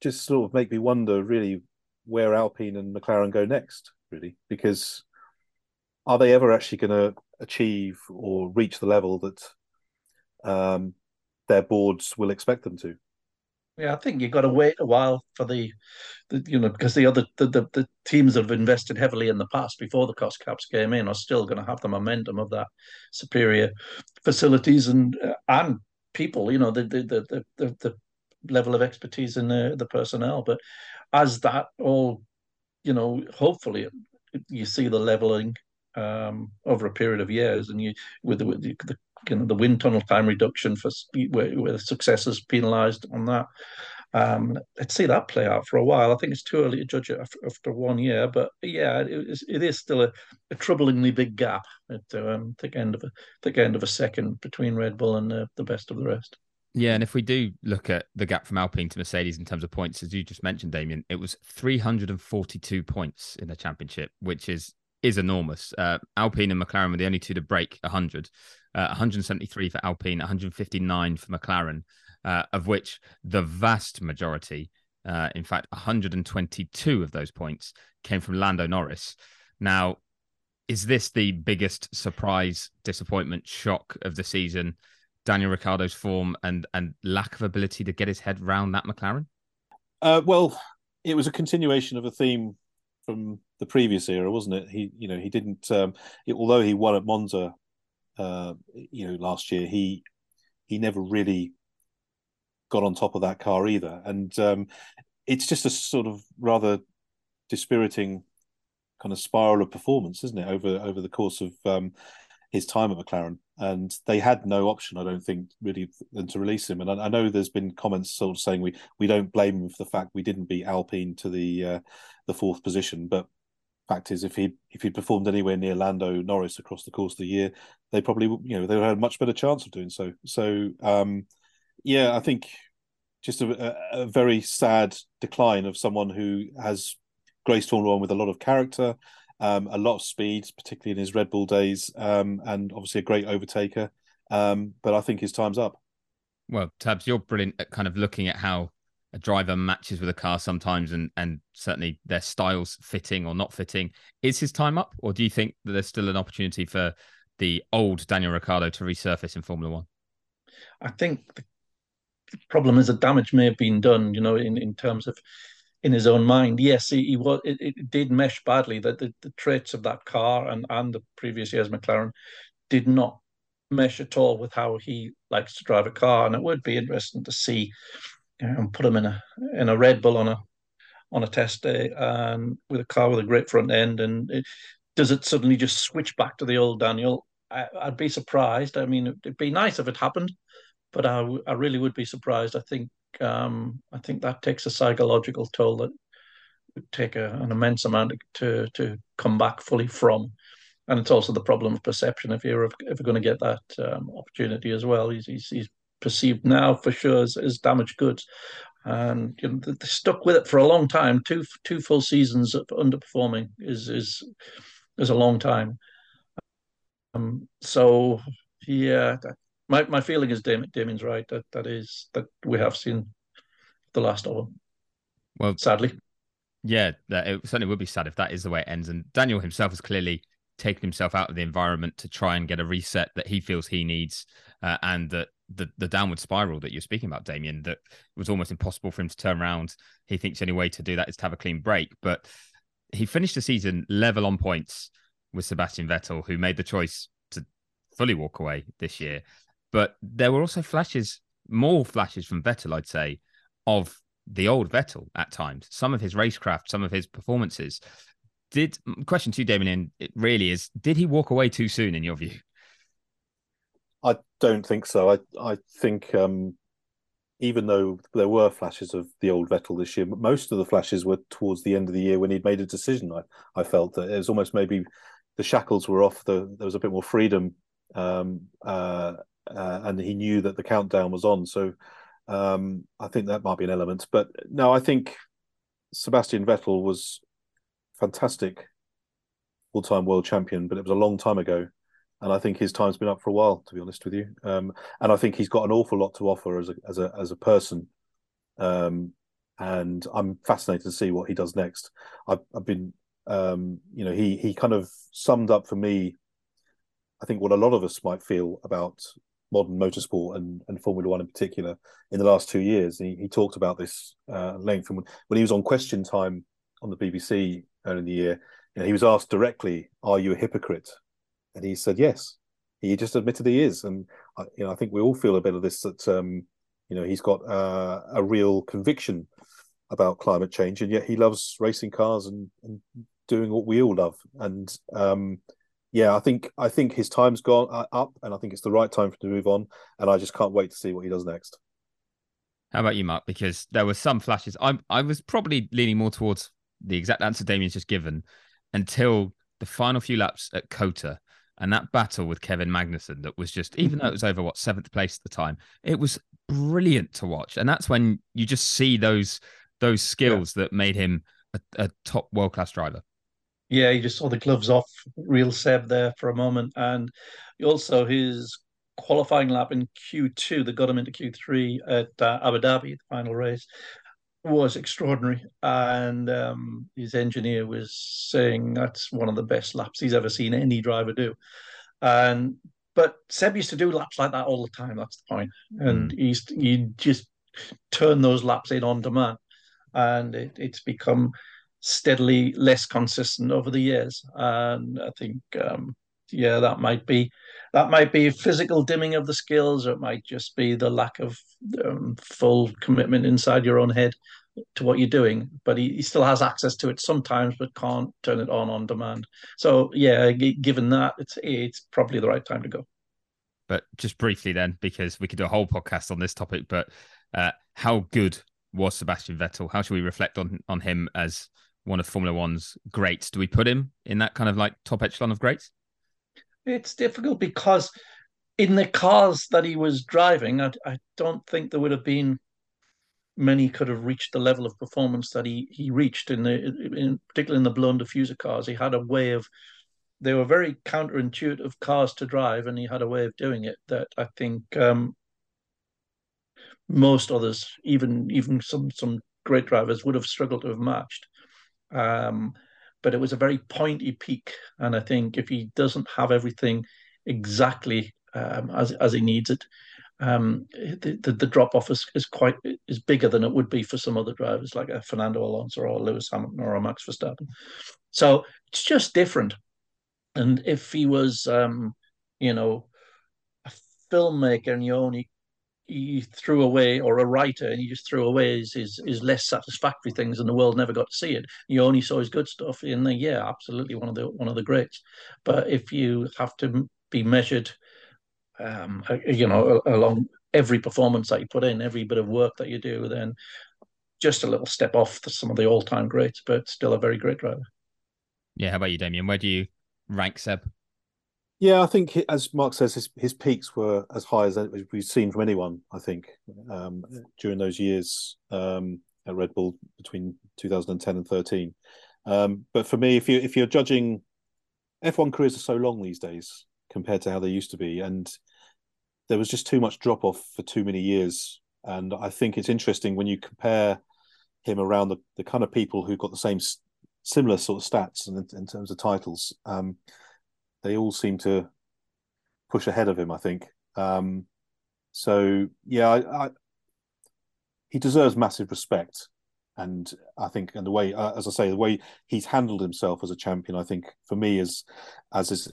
just sort of make me wonder really where Alpine and McLaren go next, really, because are they ever actually going to achieve or reach the level that um, their boards will expect them to? Yeah, I think you've got to wait a while for the, the you know, because the other the, the, the teams that have invested heavily in the past before the cost caps came in are still going to have the momentum of that superior facilities and uh, and people, you know, the the the the, the level of expertise in the, the personnel. But as that all, you know, hopefully you see the leveling um, over a period of years, and you with the, with the, the you know the wind tunnel time reduction for where, where success is penalised on that. Um, let's see that play out for a while. I think it's too early to judge it after, one year, but yeah, it is, it is still a, a troublingly big gap at um, the end of a the end of a second between Red Bull and the, the best of the rest. Yeah, and if we do look at the gap from Alpine to Mercedes in terms of points, as you just mentioned, Damien, it was 342 points in the championship, which is is enormous. Uh, Alpine and McLaren were the only two to break 100. Uh, 173 for Alpine, 159 for McLaren uh, of which the vast majority, uh, in fact, 122 of those points came from Lando Norris. Now, is this the biggest surprise, disappointment, shock of the season? Daniel Ricciardo's form and and lack of ability to get his head round that McLaren. Uh, well, it was a continuation of a theme from the previous era, wasn't it? He, you know, he didn't. Um, it, although he won at Monza, uh, you know, last year, he he never really got on top of that car either. And um, it's just a sort of rather dispiriting kind of spiral of performance, isn't it, over over the course of um, his time at McLaren? And they had no option, I don't think, really, than to release him. And I, I know there's been comments sort of saying we we don't blame him for the fact we didn't beat Alpine to the uh, the fourth position, but fact is, if he if he performed anywhere near Lando Norris across the course of the year, they probably you know they would have a much better chance of doing so. So um, yeah, I think just a, a, very sad decline of someone who has graced Formula One with a lot of character, um, a lot of speed, particularly in his Red Bull days, um, and obviously a great overtaker. Um, but I think his time's up. Well, Tabs, you're brilliant at kind of looking at how a driver matches with a car sometimes, and and certainly their styles fitting or not fitting. Is his time up, or do you think that there's still an opportunity for the old Daniel Ricciardo to resurface in Formula One? I think the problem is the damage may have been done, you know, in, in terms of in his own mind. Yes, he, he was. It, it, did mesh badly. That the, the traits of that car and and the previous year's McLaren did not mesh at all with how he likes to drive a car. And it would be interesting to see you know, and put him in a in a Red Bull on a on a test day and with a car with a great front end. And it, does it suddenly just switch back to the old Daniel? I, would be surprised. I mean, it'd be nice if it happened, but I, I really would be surprised. I think um, I think that takes a psychological toll that would take a, an immense amount to to come back fully from. And it's also the problem of perception if you're ever going to get that um, opportunity as well. He's, he's, he's perceived now for sure as, as damaged goods, and you know, they stuck with it for a long time. Two two full seasons of underperforming is is is a long time. Um, so yeah, my my feeling is Damien, Damien's right that that is that we have seen the last of them. Well, sadly, yeah, that it certainly would be sad if that is the way it ends. And Daniel himself has clearly taken himself out of the environment to try and get a reset that he feels he needs, uh, and that the the downward spiral that you're speaking about, Damien, that it was almost impossible for him to turn around. He thinks the only way to do that is to have a clean break, but he finished the season level on points with Sebastian Vettel, who made the choice to fully walk away this year. But there were also flashes, more flashes from Vettel, I'd say, of the old Vettel at times. Some of his racecraft, some of his performances. Did question to Damien? It really is. Did he walk away too soon, in your view? I don't think so. I I think um, even though there were flashes of the old Vettel this year, most of the flashes were towards the end of the year when he'd made a decision. I, I felt that it was almost maybe the shackles were off. The, there was a bit more freedom, um, uh, uh, and he knew that the countdown was on. So um, I think that might be an element. But no, I think Sebastian Vettel was fantastic, all-time world champion, but it was a long time ago and I think his time's been up for a while, to be honest with you. Um, and I think he's got an awful lot to offer as a as a as a person. Um, and I'm fascinated to see what he does next. I've, I've been, um, you know, he he kind of summed up for me, I think what a lot of us might feel about modern motorsport and, and Formula One in particular in the last two years. He, he talked about this uh, length and when, when he was on Question Time on the BBC earlier in the year. You know, he was asked directly, "Are you a hypocrite?" and he said yes. He just admitted he is, and I, you know I think we all feel a bit of this that um, you know he's got uh, a real conviction about climate change, and yet he loves racing cars and, and doing what we all love. And um, yeah, I think I think his time's gone uh, up, and I think it's the right time for him to move on. And I just can't wait to see what he does next. How about you, Mark? Because there were some flashes. I I was probably leaning more towards the exact answer Damien's just given until the final few laps at COTA and that battle with Kevin Magnussen that was just even though it was over what seventh place at the time, it was brilliant to watch. And that's when you just see those those skills yeah. that made him a, a top world class driver. Yeah, you just saw the gloves off real Seb there for a moment. And also his qualifying lap in Q2 that got him into Q3 at uh, Abu Dhabi, the final race, was extraordinary. And um, his engineer was saying that's one of the best laps he's ever seen any driver do. And but Seb used to do laps like that all the time. That's the point. And mm. he's he just turn those laps in on demand, and it, it's become steadily less consistent over the years. And I think um, yeah, that might be that might be physical dimming of the skills, or it might just be the lack of um, full commitment inside your own head to what you're doing. But he, he still has access to it sometimes, but can't turn it on on demand. So yeah, given that, it's it's probably the right time to go. But just briefly then, because we could do a whole podcast on this topic, but uh, how good was Sebastian Vettel? How should we reflect on on him as one of Formula One's greats? Do we put him in that kind of like top echelon of greats? It's difficult because in the cars that he was driving, I, I don't think there would have been many could have reached the level of performance that he he reached in the in particularly in the blown diffuser cars. He had a way of they were very counterintuitive cars to drive, and he had a way of doing it that I think um, most others, even even some some great drivers, would have struggled to have matched. Um, but it was a very pointy peak. And I think if he doesn't have everything exactly um, as as he needs it, um, the, the, the drop off is, is quite is bigger than it would be for some other drivers like a Fernando Alonso or Lewis Hamilton or a Max Verstappen. So it's just different. And if he was, um, you know, a filmmaker and you only he threw away, or a writer, and he just threw away his, his, his less satisfactory things, and the world never got to see it. You only saw his good stuff. In the yeah, absolutely one of the one of the greats. But if you have to be measured, um, you know, along every performance that you put in, every bit of work that you do, then just a little step off some of the all-time greats, but still a very great driver. Yeah, how about you, Damien? Where do you rank Seb? Yeah, I think as Mark says, his, his peaks were as high as we've seen from anyone. I think um, during those years um, at Red Bull between 2010 and 13. Um, but for me, if you if you're judging, F1 careers are so long these days compared to how they used to be, and there was just too much drop off for too many years. And I think it's interesting when you compare him around the, the kind of people who got the same similar sort of stats in, in terms of titles. Um, they all seem to push ahead of him. I think. Um, so yeah, I, I, he deserves massive respect, and I think, and the way, uh, as I say, the way he's handled himself as a champion, I think for me is as is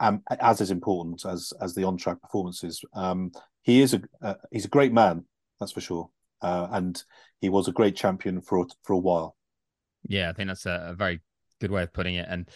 um, as is important as as the on track performances. Um, he is a uh, he's a great man, that's for sure, uh, and he was a great champion for for a while. Yeah, I think that's a, a very good way of putting it, and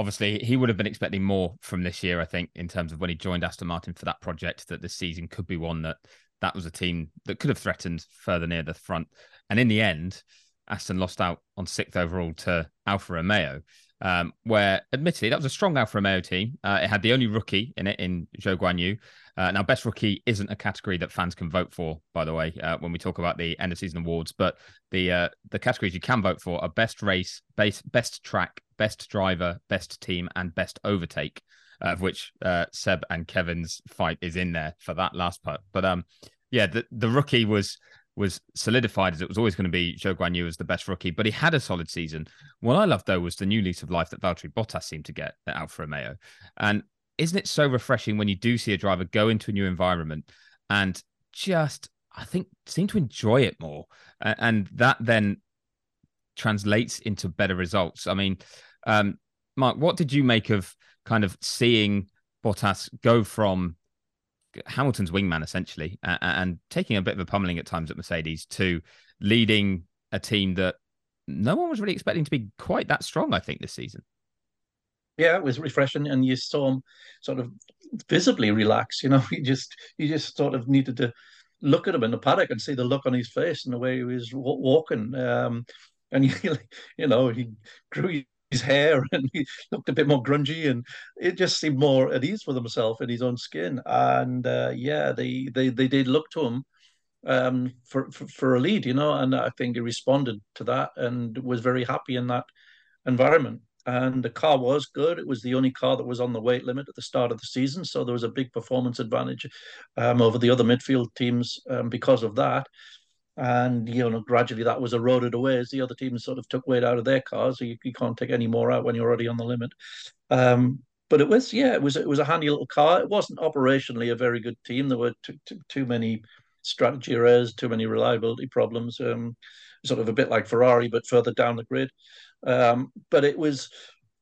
obviously he would have been expecting more from this year. I think in terms of when he joined Aston Martin for that project, that this season could be one that that was a team that could have threatened further near the front. And in the end, Aston lost out on sixth overall to Alfa Romeo, um, where admittedly that was a strong Alfa Romeo team. Uh, it had the only rookie in it in Zhou Guanyu. Uh, now, best rookie isn't a category that fans can vote for, by the way, uh, when we talk about the end of season awards. But the uh, the categories you can vote for are best race, base, best track, best driver, best team, and best overtake of which uh, Seb and Kevin's fight is in there for that last part. But um, yeah, the the rookie was was solidified as it was always going to be Zhou Guanyu as the best rookie, but he had a solid season. What I loved though was the new lease of life that Valtteri Bottas seemed to get at Alfa Romeo, and isn't it so refreshing when you do see a driver go into a new environment and just I think seem to enjoy it more, and that then translates into better results. I mean, um, Mark, what did you make of kind of seeing Bottas go from Hamilton's wingman essentially and taking a bit of a pummeling at times at Mercedes to leading a team that no one was really expecting to be quite that strong, I think, this season. Yeah, it was refreshing, and you saw him sort of visibly relax. You know, he just you just sort of needed to look at him in the paddock and see the look on his face and the way he was walking. Um, and you, you know, he grew his hair and he looked a bit more grungy and it just seemed more at ease with himself in his own skin. And uh, yeah, they, they they did look to him um, for, for, for a lead, you know, and I think he responded to that and was very happy in that environment. And the car was good. It was the only car that was on the weight limit at the start of the season, so there was a big performance advantage um, over the other midfield teams um, because of that and you know gradually that was eroded away as the other teams sort of took weight out of their cars. So you, you can't take any more out when you're already on the limit. Um, but it was yeah, it was it was a handy little car. It wasn't operationally a very good team. There were too, too, many strategy errors, too many reliability problems. Um, sort of a bit like Ferrari, but further down the grid. Um, but it was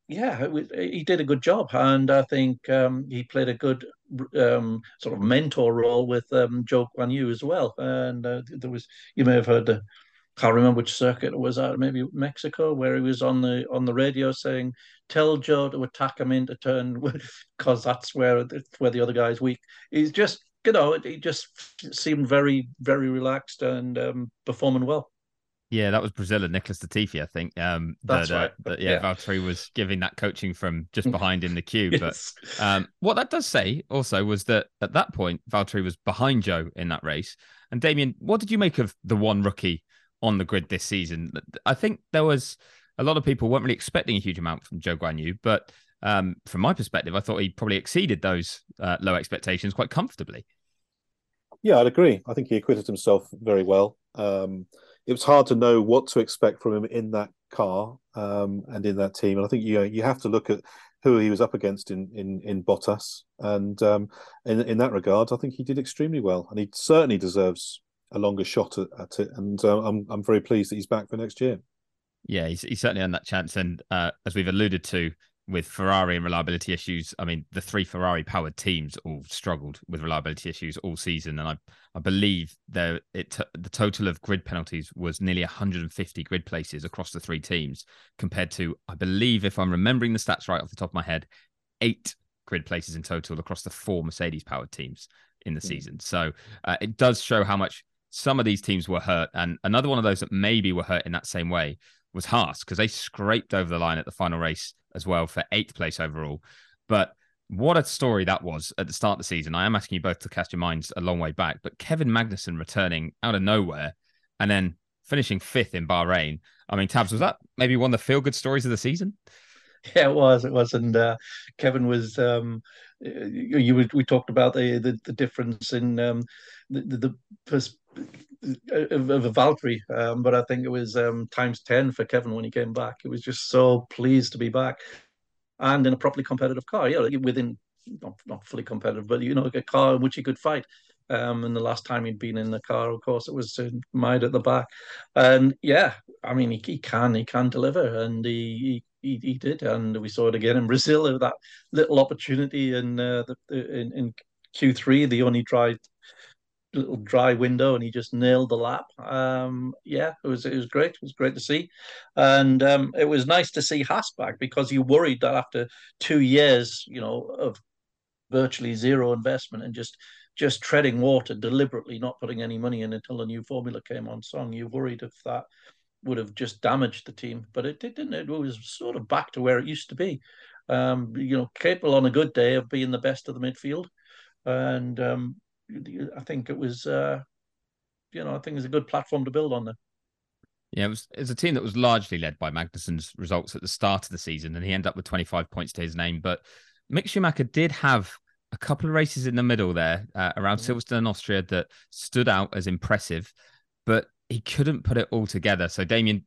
yeah, was, he did a good job, and I think um, he played a good um, sort of mentor role with um, Zhou Guanyu as well. And uh, there was, you may have heard the, can't remember which circuit it was at, maybe Mexico, where he was on the on the radio saying, "Tell Zhou to attack him into turn because that's where where the other guy's weak." He's just, you know, he just seemed very very relaxed and um, performing well. Yeah, that was Brazil and Nicholas Latifi, I think. Um, That's that, right. Uh, that, yeah, yeah, Valtteri was giving that coaching from just behind in the queue. yes. But um, what that does say also was that at that point, Valtteri was behind Zhou in that race. And Damien, what did you make of the one rookie on the grid this season? I think there was a lot of people weren't really expecting a huge amount from Zhou Guanyu, but um, from my perspective, I thought he probably exceeded those uh, low expectations quite comfortably. Yeah, I'd agree. I think he acquitted himself very well. Um, it was hard to know what to expect from him in that car um, and in that team. And I think you you have to look at who he was up against in in in Bottas, and um, in in that regard, I think he did extremely well, and he certainly deserves a longer shot at, at it. And uh, I'm I'm very pleased that he's back for next year. Yeah, he's, he's certainly earned that chance, and uh, as we've alluded to, with Ferrari and reliability issues. I mean, the three Ferrari powered teams all struggled with reliability issues all season, and I I believe there it the total of grid penalties was nearly 150 grid places across the three teams, compared to I believe if I'm remembering the stats right off the top of my head, eight grid places in total across the four Mercedes powered teams in the mm. season. So uh, it does show how much some of these teams were hurt, and another one of those that maybe were hurt in that same way was Haas because they scraped over the line at the final race as well for eighth place overall. But what a story that was at the start of the season. I am asking you both to cast your minds a long way back, but Kevin Magnussen returning out of nowhere and then finishing fifth in Bahrain. I mean, Tabs, was that maybe one of the feel good stories of the season? Yeah, it was. It was, and uh, Kevin was. Um, you, you we talked about the the, the difference in um, the the, the of, of Valtteri, um, but I think it was um, times ten for Kevin when he came back. He was just so pleased to be back, and in a properly competitive car. Yeah, within not, not fully competitive, but you know, a car in which he could fight. Um, and the last time he'd been in the car, of course, it was to Mide at the back. And yeah, I mean, he, he can he can deliver, and he, he he did, and we saw it again in Brazil with that little opportunity in uh, the in, in Q3, the only dry little dry window, and he just nailed the lap. Um, yeah, it was it was great. It was great to see, and um, it was nice to see Haas back because you worried that after two years, you know, of virtually zero investment and just just treading water deliberately, not putting any money in until a new formula came on song. You worried if that would have just damaged the team, but it, didn't. It was sort of back to where it used to be. Um, you know, capable on a good day of being the best of the midfield, and um, I think it was, uh, you know, I think it's a good platform to build on there. Yeah, it was, it was a team that was largely led by Magnussen's results at the start of the season, and he ended up with 25 points to his name. But Mick Schumacher did have a couple of races in the middle there uh, around mm-hmm. Silverstone and Austria that stood out as impressive, but he couldn't put it all together. So, Damien,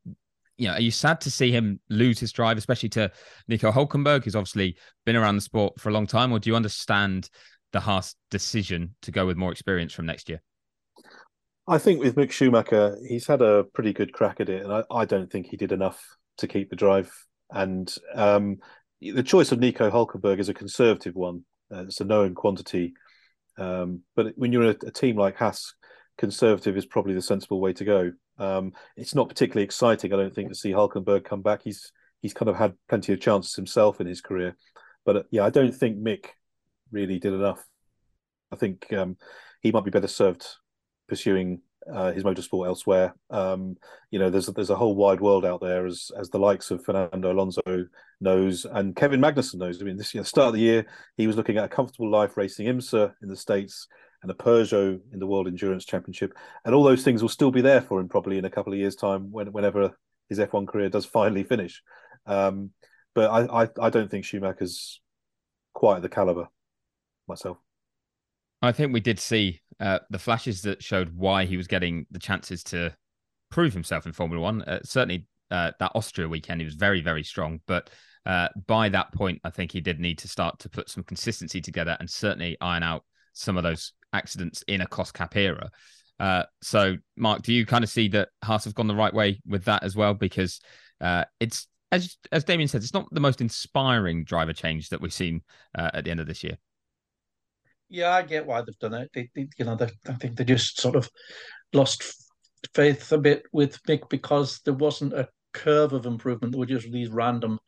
you know, are you sad to see him lose his drive, especially to Nico Hulkenberg, who's obviously been around the sport for a long time, or do you understand the Haas decision to go with more experience from next year? I think with Mick Schumacher, he's had a pretty good crack at it, and I, I don't think he did enough to keep the drive. And um, the choice of Nico Hulkenberg is a conservative one. Uh, it's a known quantity. Um, but when you're a, a, team like Haas, conservative is probably the sensible way to go. Um, it's not particularly exciting, I don't think, to see Hulkenberg come back. He's he's kind of had plenty of chances himself in his career. But uh, yeah, I don't think Mick really did enough. I think um, he might be better served pursuing uh, his motorsport elsewhere. Um, you know, there's there's a whole wide world out there, as as the likes of Fernando Alonso knows, and Kevin Magnussen knows. I mean, this you know, start of the year, he was looking at a comfortable life racing IMSA in the states and a Peugeot in the World Endurance Championship, and all those things will still be there for him probably in a couple of years' time, when, whenever his F1 career does finally finish. Um, but I, I, I don't think Schumacher's quite the caliber myself. I think we did see uh, the flashes that showed why he was getting the chances to prove himself in Formula One. Uh, certainly, uh, that Austria weekend, he was very, very strong. But uh, by that point, I think he did need to start to put some consistency together and certainly iron out some of those accidents in a cost cap era. Uh, so, Mark, do you kind of see that Haas have gone the right way with that as well? Because uh, it's as as Damien said, it's not the most inspiring driver change that we've seen at the end of this year yeah, I get why they've done it. They, they you know, they, I think they just sort of lost faith a bit with Mick because there wasn't a curve of improvement. There were just these random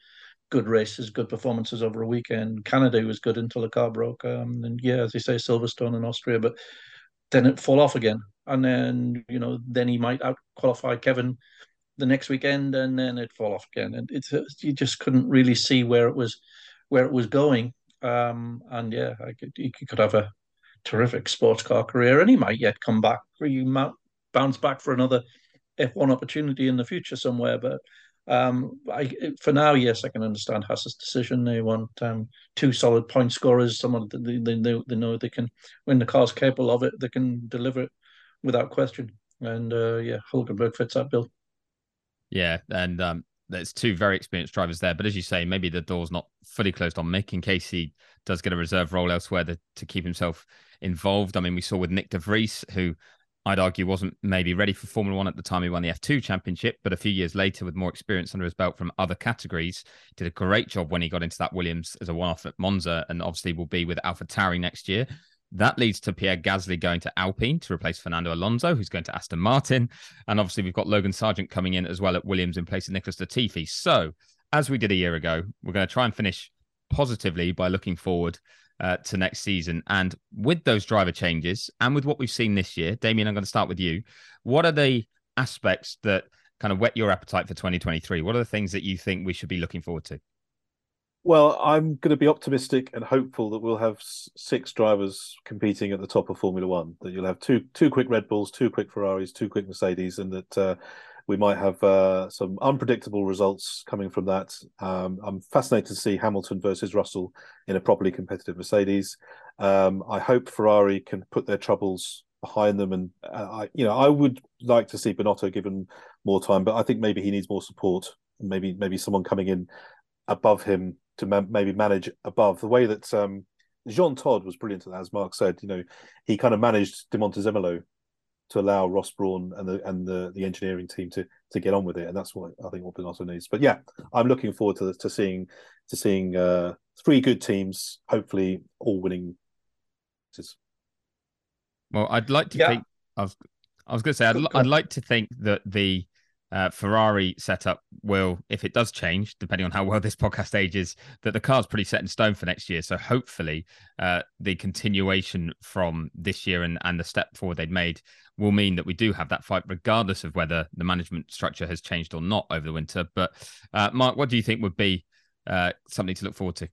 good races, good performances over a weekend. Canada was good until the car broke. Um, and yeah, as you say, Silverstone and Austria, but then it fall off again. And then, you know, then he might out qualify Kevin the next weekend and then it fall off again. And it's you just couldn't really see where it was where it was going. Um, and yeah, could, he could have a terrific sports car career, and he might yet come back. You might bounce back for another F1 opportunity in the future somewhere. But um, I, for now, yes, I can understand Haas's decision. They want um, two solid point scorers, someone they, they, they know they can, when the car's capable of it, they can deliver it without question. And uh, yeah, Hulkenberg fits that bill. Yeah, and um, there's two very experienced drivers there. But as you say, maybe the door's not fully closed on Mick in case he does get a reserve role elsewhere to, to keep himself involved. I mean, we saw with Nick de Vries, who I'd argue wasn't maybe ready for Formula One at the time he won the F2 championship, but a few years later, with more experience under his belt from other categories, did a great job when he got into that Williams as a one off at Monza and obviously will be with AlphaTauri next year. That leads to Pierre Gasly going to Alpine to replace Fernando Alonso, who's going to Aston Martin. And obviously, we've got Logan Sargent coming in as well at Williams in place of Nicholas Latifi. So, as we did a year ago, we're going to try and finish positively by looking forward uh, to next season. And with those driver changes and with what we've seen this year, Damien, I'm going to start with you. What are the aspects that kind of whet your appetite for 2023? What are the things that you think we should be looking forward to? Well, I'm going to be optimistic and hopeful that we'll have six drivers competing at the top of Formula One. That you'll have two two quick Red Bulls, two quick Ferraris, two quick Mercedes, and that uh, we might have uh, some unpredictable results coming from that. Um, I'm fascinated to see Hamilton versus Russell in a properly competitive Mercedes. Um, I hope Ferrari can put their troubles behind them, and uh, I, you know, I would like to see Binotto given more time, but I think maybe he needs more support. Maybe maybe someone coming in above him to ma- maybe manage above the way that um, Jean Todt was brilliant at that, as Mark said. You know, he kind of managed De Montezemolo to allow Ross Brawn and the and the, the engineering team to to get on with it, and that's what I think what Binotto needs. But yeah, I'm looking forward to to seeing to seeing uh, three good teams, hopefully all winning. Well, I'd like to yeah. think I was I was going to say I'd, I'd like to think that the uh, Ferrari setup will, if it does change, depending on how well this podcast ages, that the car's pretty set in stone for next year. So hopefully, uh, the continuation from this year and, and the step forward they've made will mean that we do have that fight, regardless of whether the management structure has changed or not over the winter. But uh, Mark, what do you think would be uh, something to look forward to?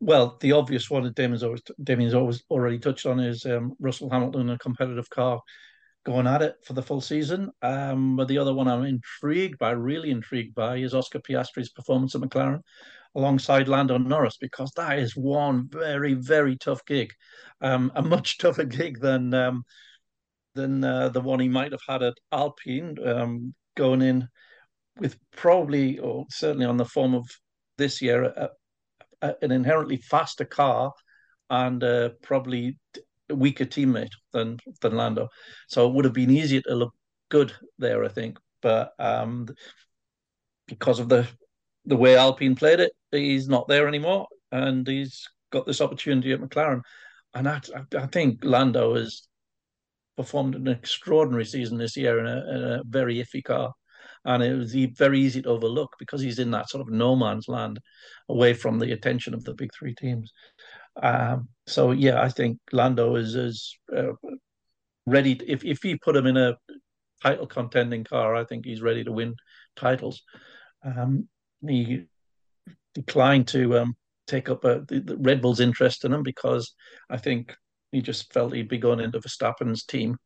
Well, the obvious one that Damien's always Damien's always already touched on is um, Russell Hamilton, a competitive car going at it for the full season. Um, but the other one I'm intrigued by, really intrigued by, is Oscar Piastri's performance at McLaren alongside Lando Norris because that is one very very tough gig, um, a much tougher gig than um, than uh, the one he might have had at Alpine, um, going in with probably or certainly on the form of this year a, a, an inherently faster car and uh, probably weaker teammate than than Lando. So it would have been easier to look good there, I think. But um, because of the the way Alpine played it, he's not there anymore, and he's got this opportunity at McLaren. And I, I think Lando has performed an extraordinary season this year in a, in a very iffy car. And it was very easy to overlook because he's in that sort of no man's land away from the attention of the big three teams. Um, so yeah, I think Lando is is uh, ready. To, if if you put him in a title contending car, I think he's ready to win titles. Um, he declined to um, take up a, the, the Red Bull's interest in him because I think he just felt he'd be going into Verstappen's team.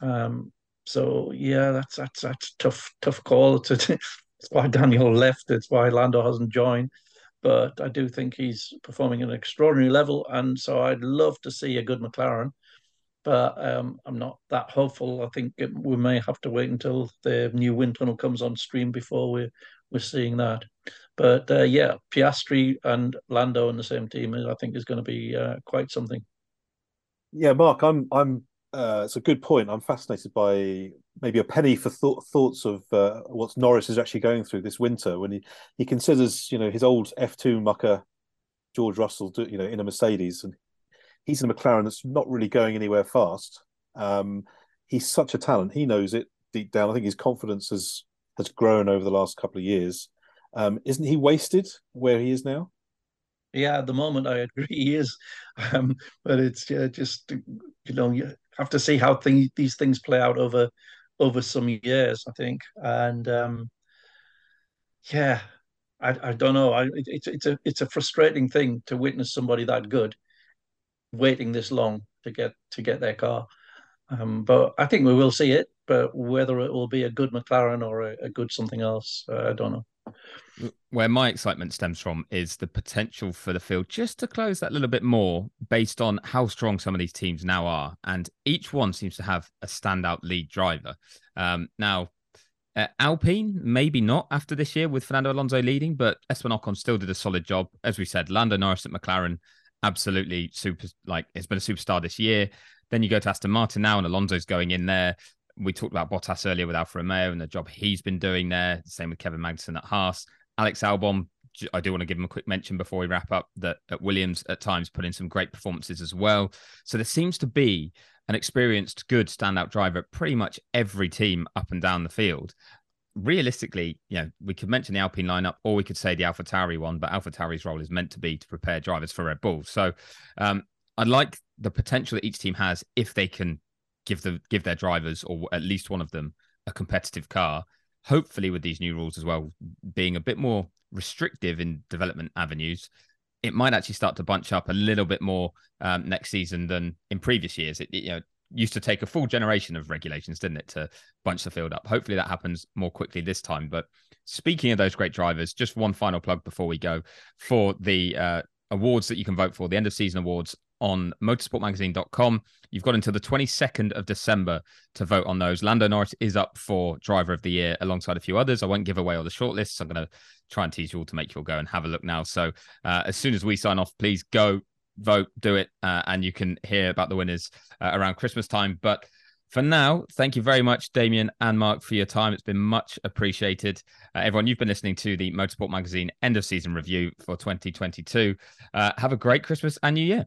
Um, so yeah, that's that's that's tough tough call. It's, it's why Daniel left. It's why Lando hasn't joined but I do think he's performing at an extraordinary level. And so I'd love to see a good McLaren, but um, I'm not that hopeful. I think it, we may have to wait until the new wind tunnel comes on stream before we're, we're seeing that. But uh, yeah, Piastri and Lando in the same team, I think, is going to be uh, quite something. Yeah, Mark, I'm I'm uh, it's a good point. I'm fascinated by maybe a penny for th- thoughts of uh, what Norris is actually going through this winter when he, he considers, you know, his old F2 mucker, George Russell, you know, in a Mercedes, and he's in a McLaren that's not really going anywhere fast. Um, he's such a talent. He knows it deep down. I think his confidence has has grown over the last couple of years. Um, isn't he wasted where he is now? Yeah, at the moment I agree he is, um, but it's uh, just you know have to see how these things play out over over some years. I think, and um, yeah, I, I don't know. I, it's it's a it's a frustrating thing to witness somebody that good waiting this long to get to get their car. Um, but I think we will see it. But whether it will be a good McLaren or a, a good something else, uh, I don't know where my excitement stems from is the potential for the field just to close that little bit more based on how strong some of these teams now are. And each one seems to have a standout lead driver. Um, now, uh, Alpine, maybe not after this year with Fernando Alonso leading, but Esteban Ocon still did a solid job. As we said, Lando Norris at McLaren, absolutely super, like, it's been a superstar this year. Then you go to Aston Martin now, and Alonso's going in there. We talked about Bottas earlier with Alfa Romeo and the job he's been doing there. Same with Kevin Magnussen at Haas. Alex Albon, I do want to give him a quick mention before we wrap up that at Williams at times put in some great performances as well. So there seems to be an experienced, good standout driver at pretty much every team up and down the field. Realistically, you know, we could mention the Alpine lineup, or we could say the Alpha Tauri one, but Alpha Tauri's role is meant to be to prepare drivers for Red Bull. So um, I like the potential that each team has if they can give the give their drivers or at least one of them a competitive car hopefully with these new rules as well being a bit more restrictive in development avenues it might actually start to bunch up a little bit more um, next season than in previous years. It, it, you know used to take a full generation of regulations didn't it to bunch the field up. Hopefully that happens more quickly this time. But speaking of those great drivers just one final plug before we go for the uh, awards that you can vote for the end of season awards on motorsportmagazine.com. You've got until the 22nd of December to vote on those. Lando Norris is up for driver of the year alongside a few others. I won't give away all the shortlists. I'm going to try and tease you all to make you all go and have a look now. So uh, as soon as we sign off, please go vote, do it, uh, and you can hear about the winners uh, around Christmas time. But for now, thank you very much, Damien and Mark, for your time. It's been much appreciated. Uh, everyone, you've been listening to the Motorsport Magazine end of season review for 2022. Uh, have a great Christmas and New Year.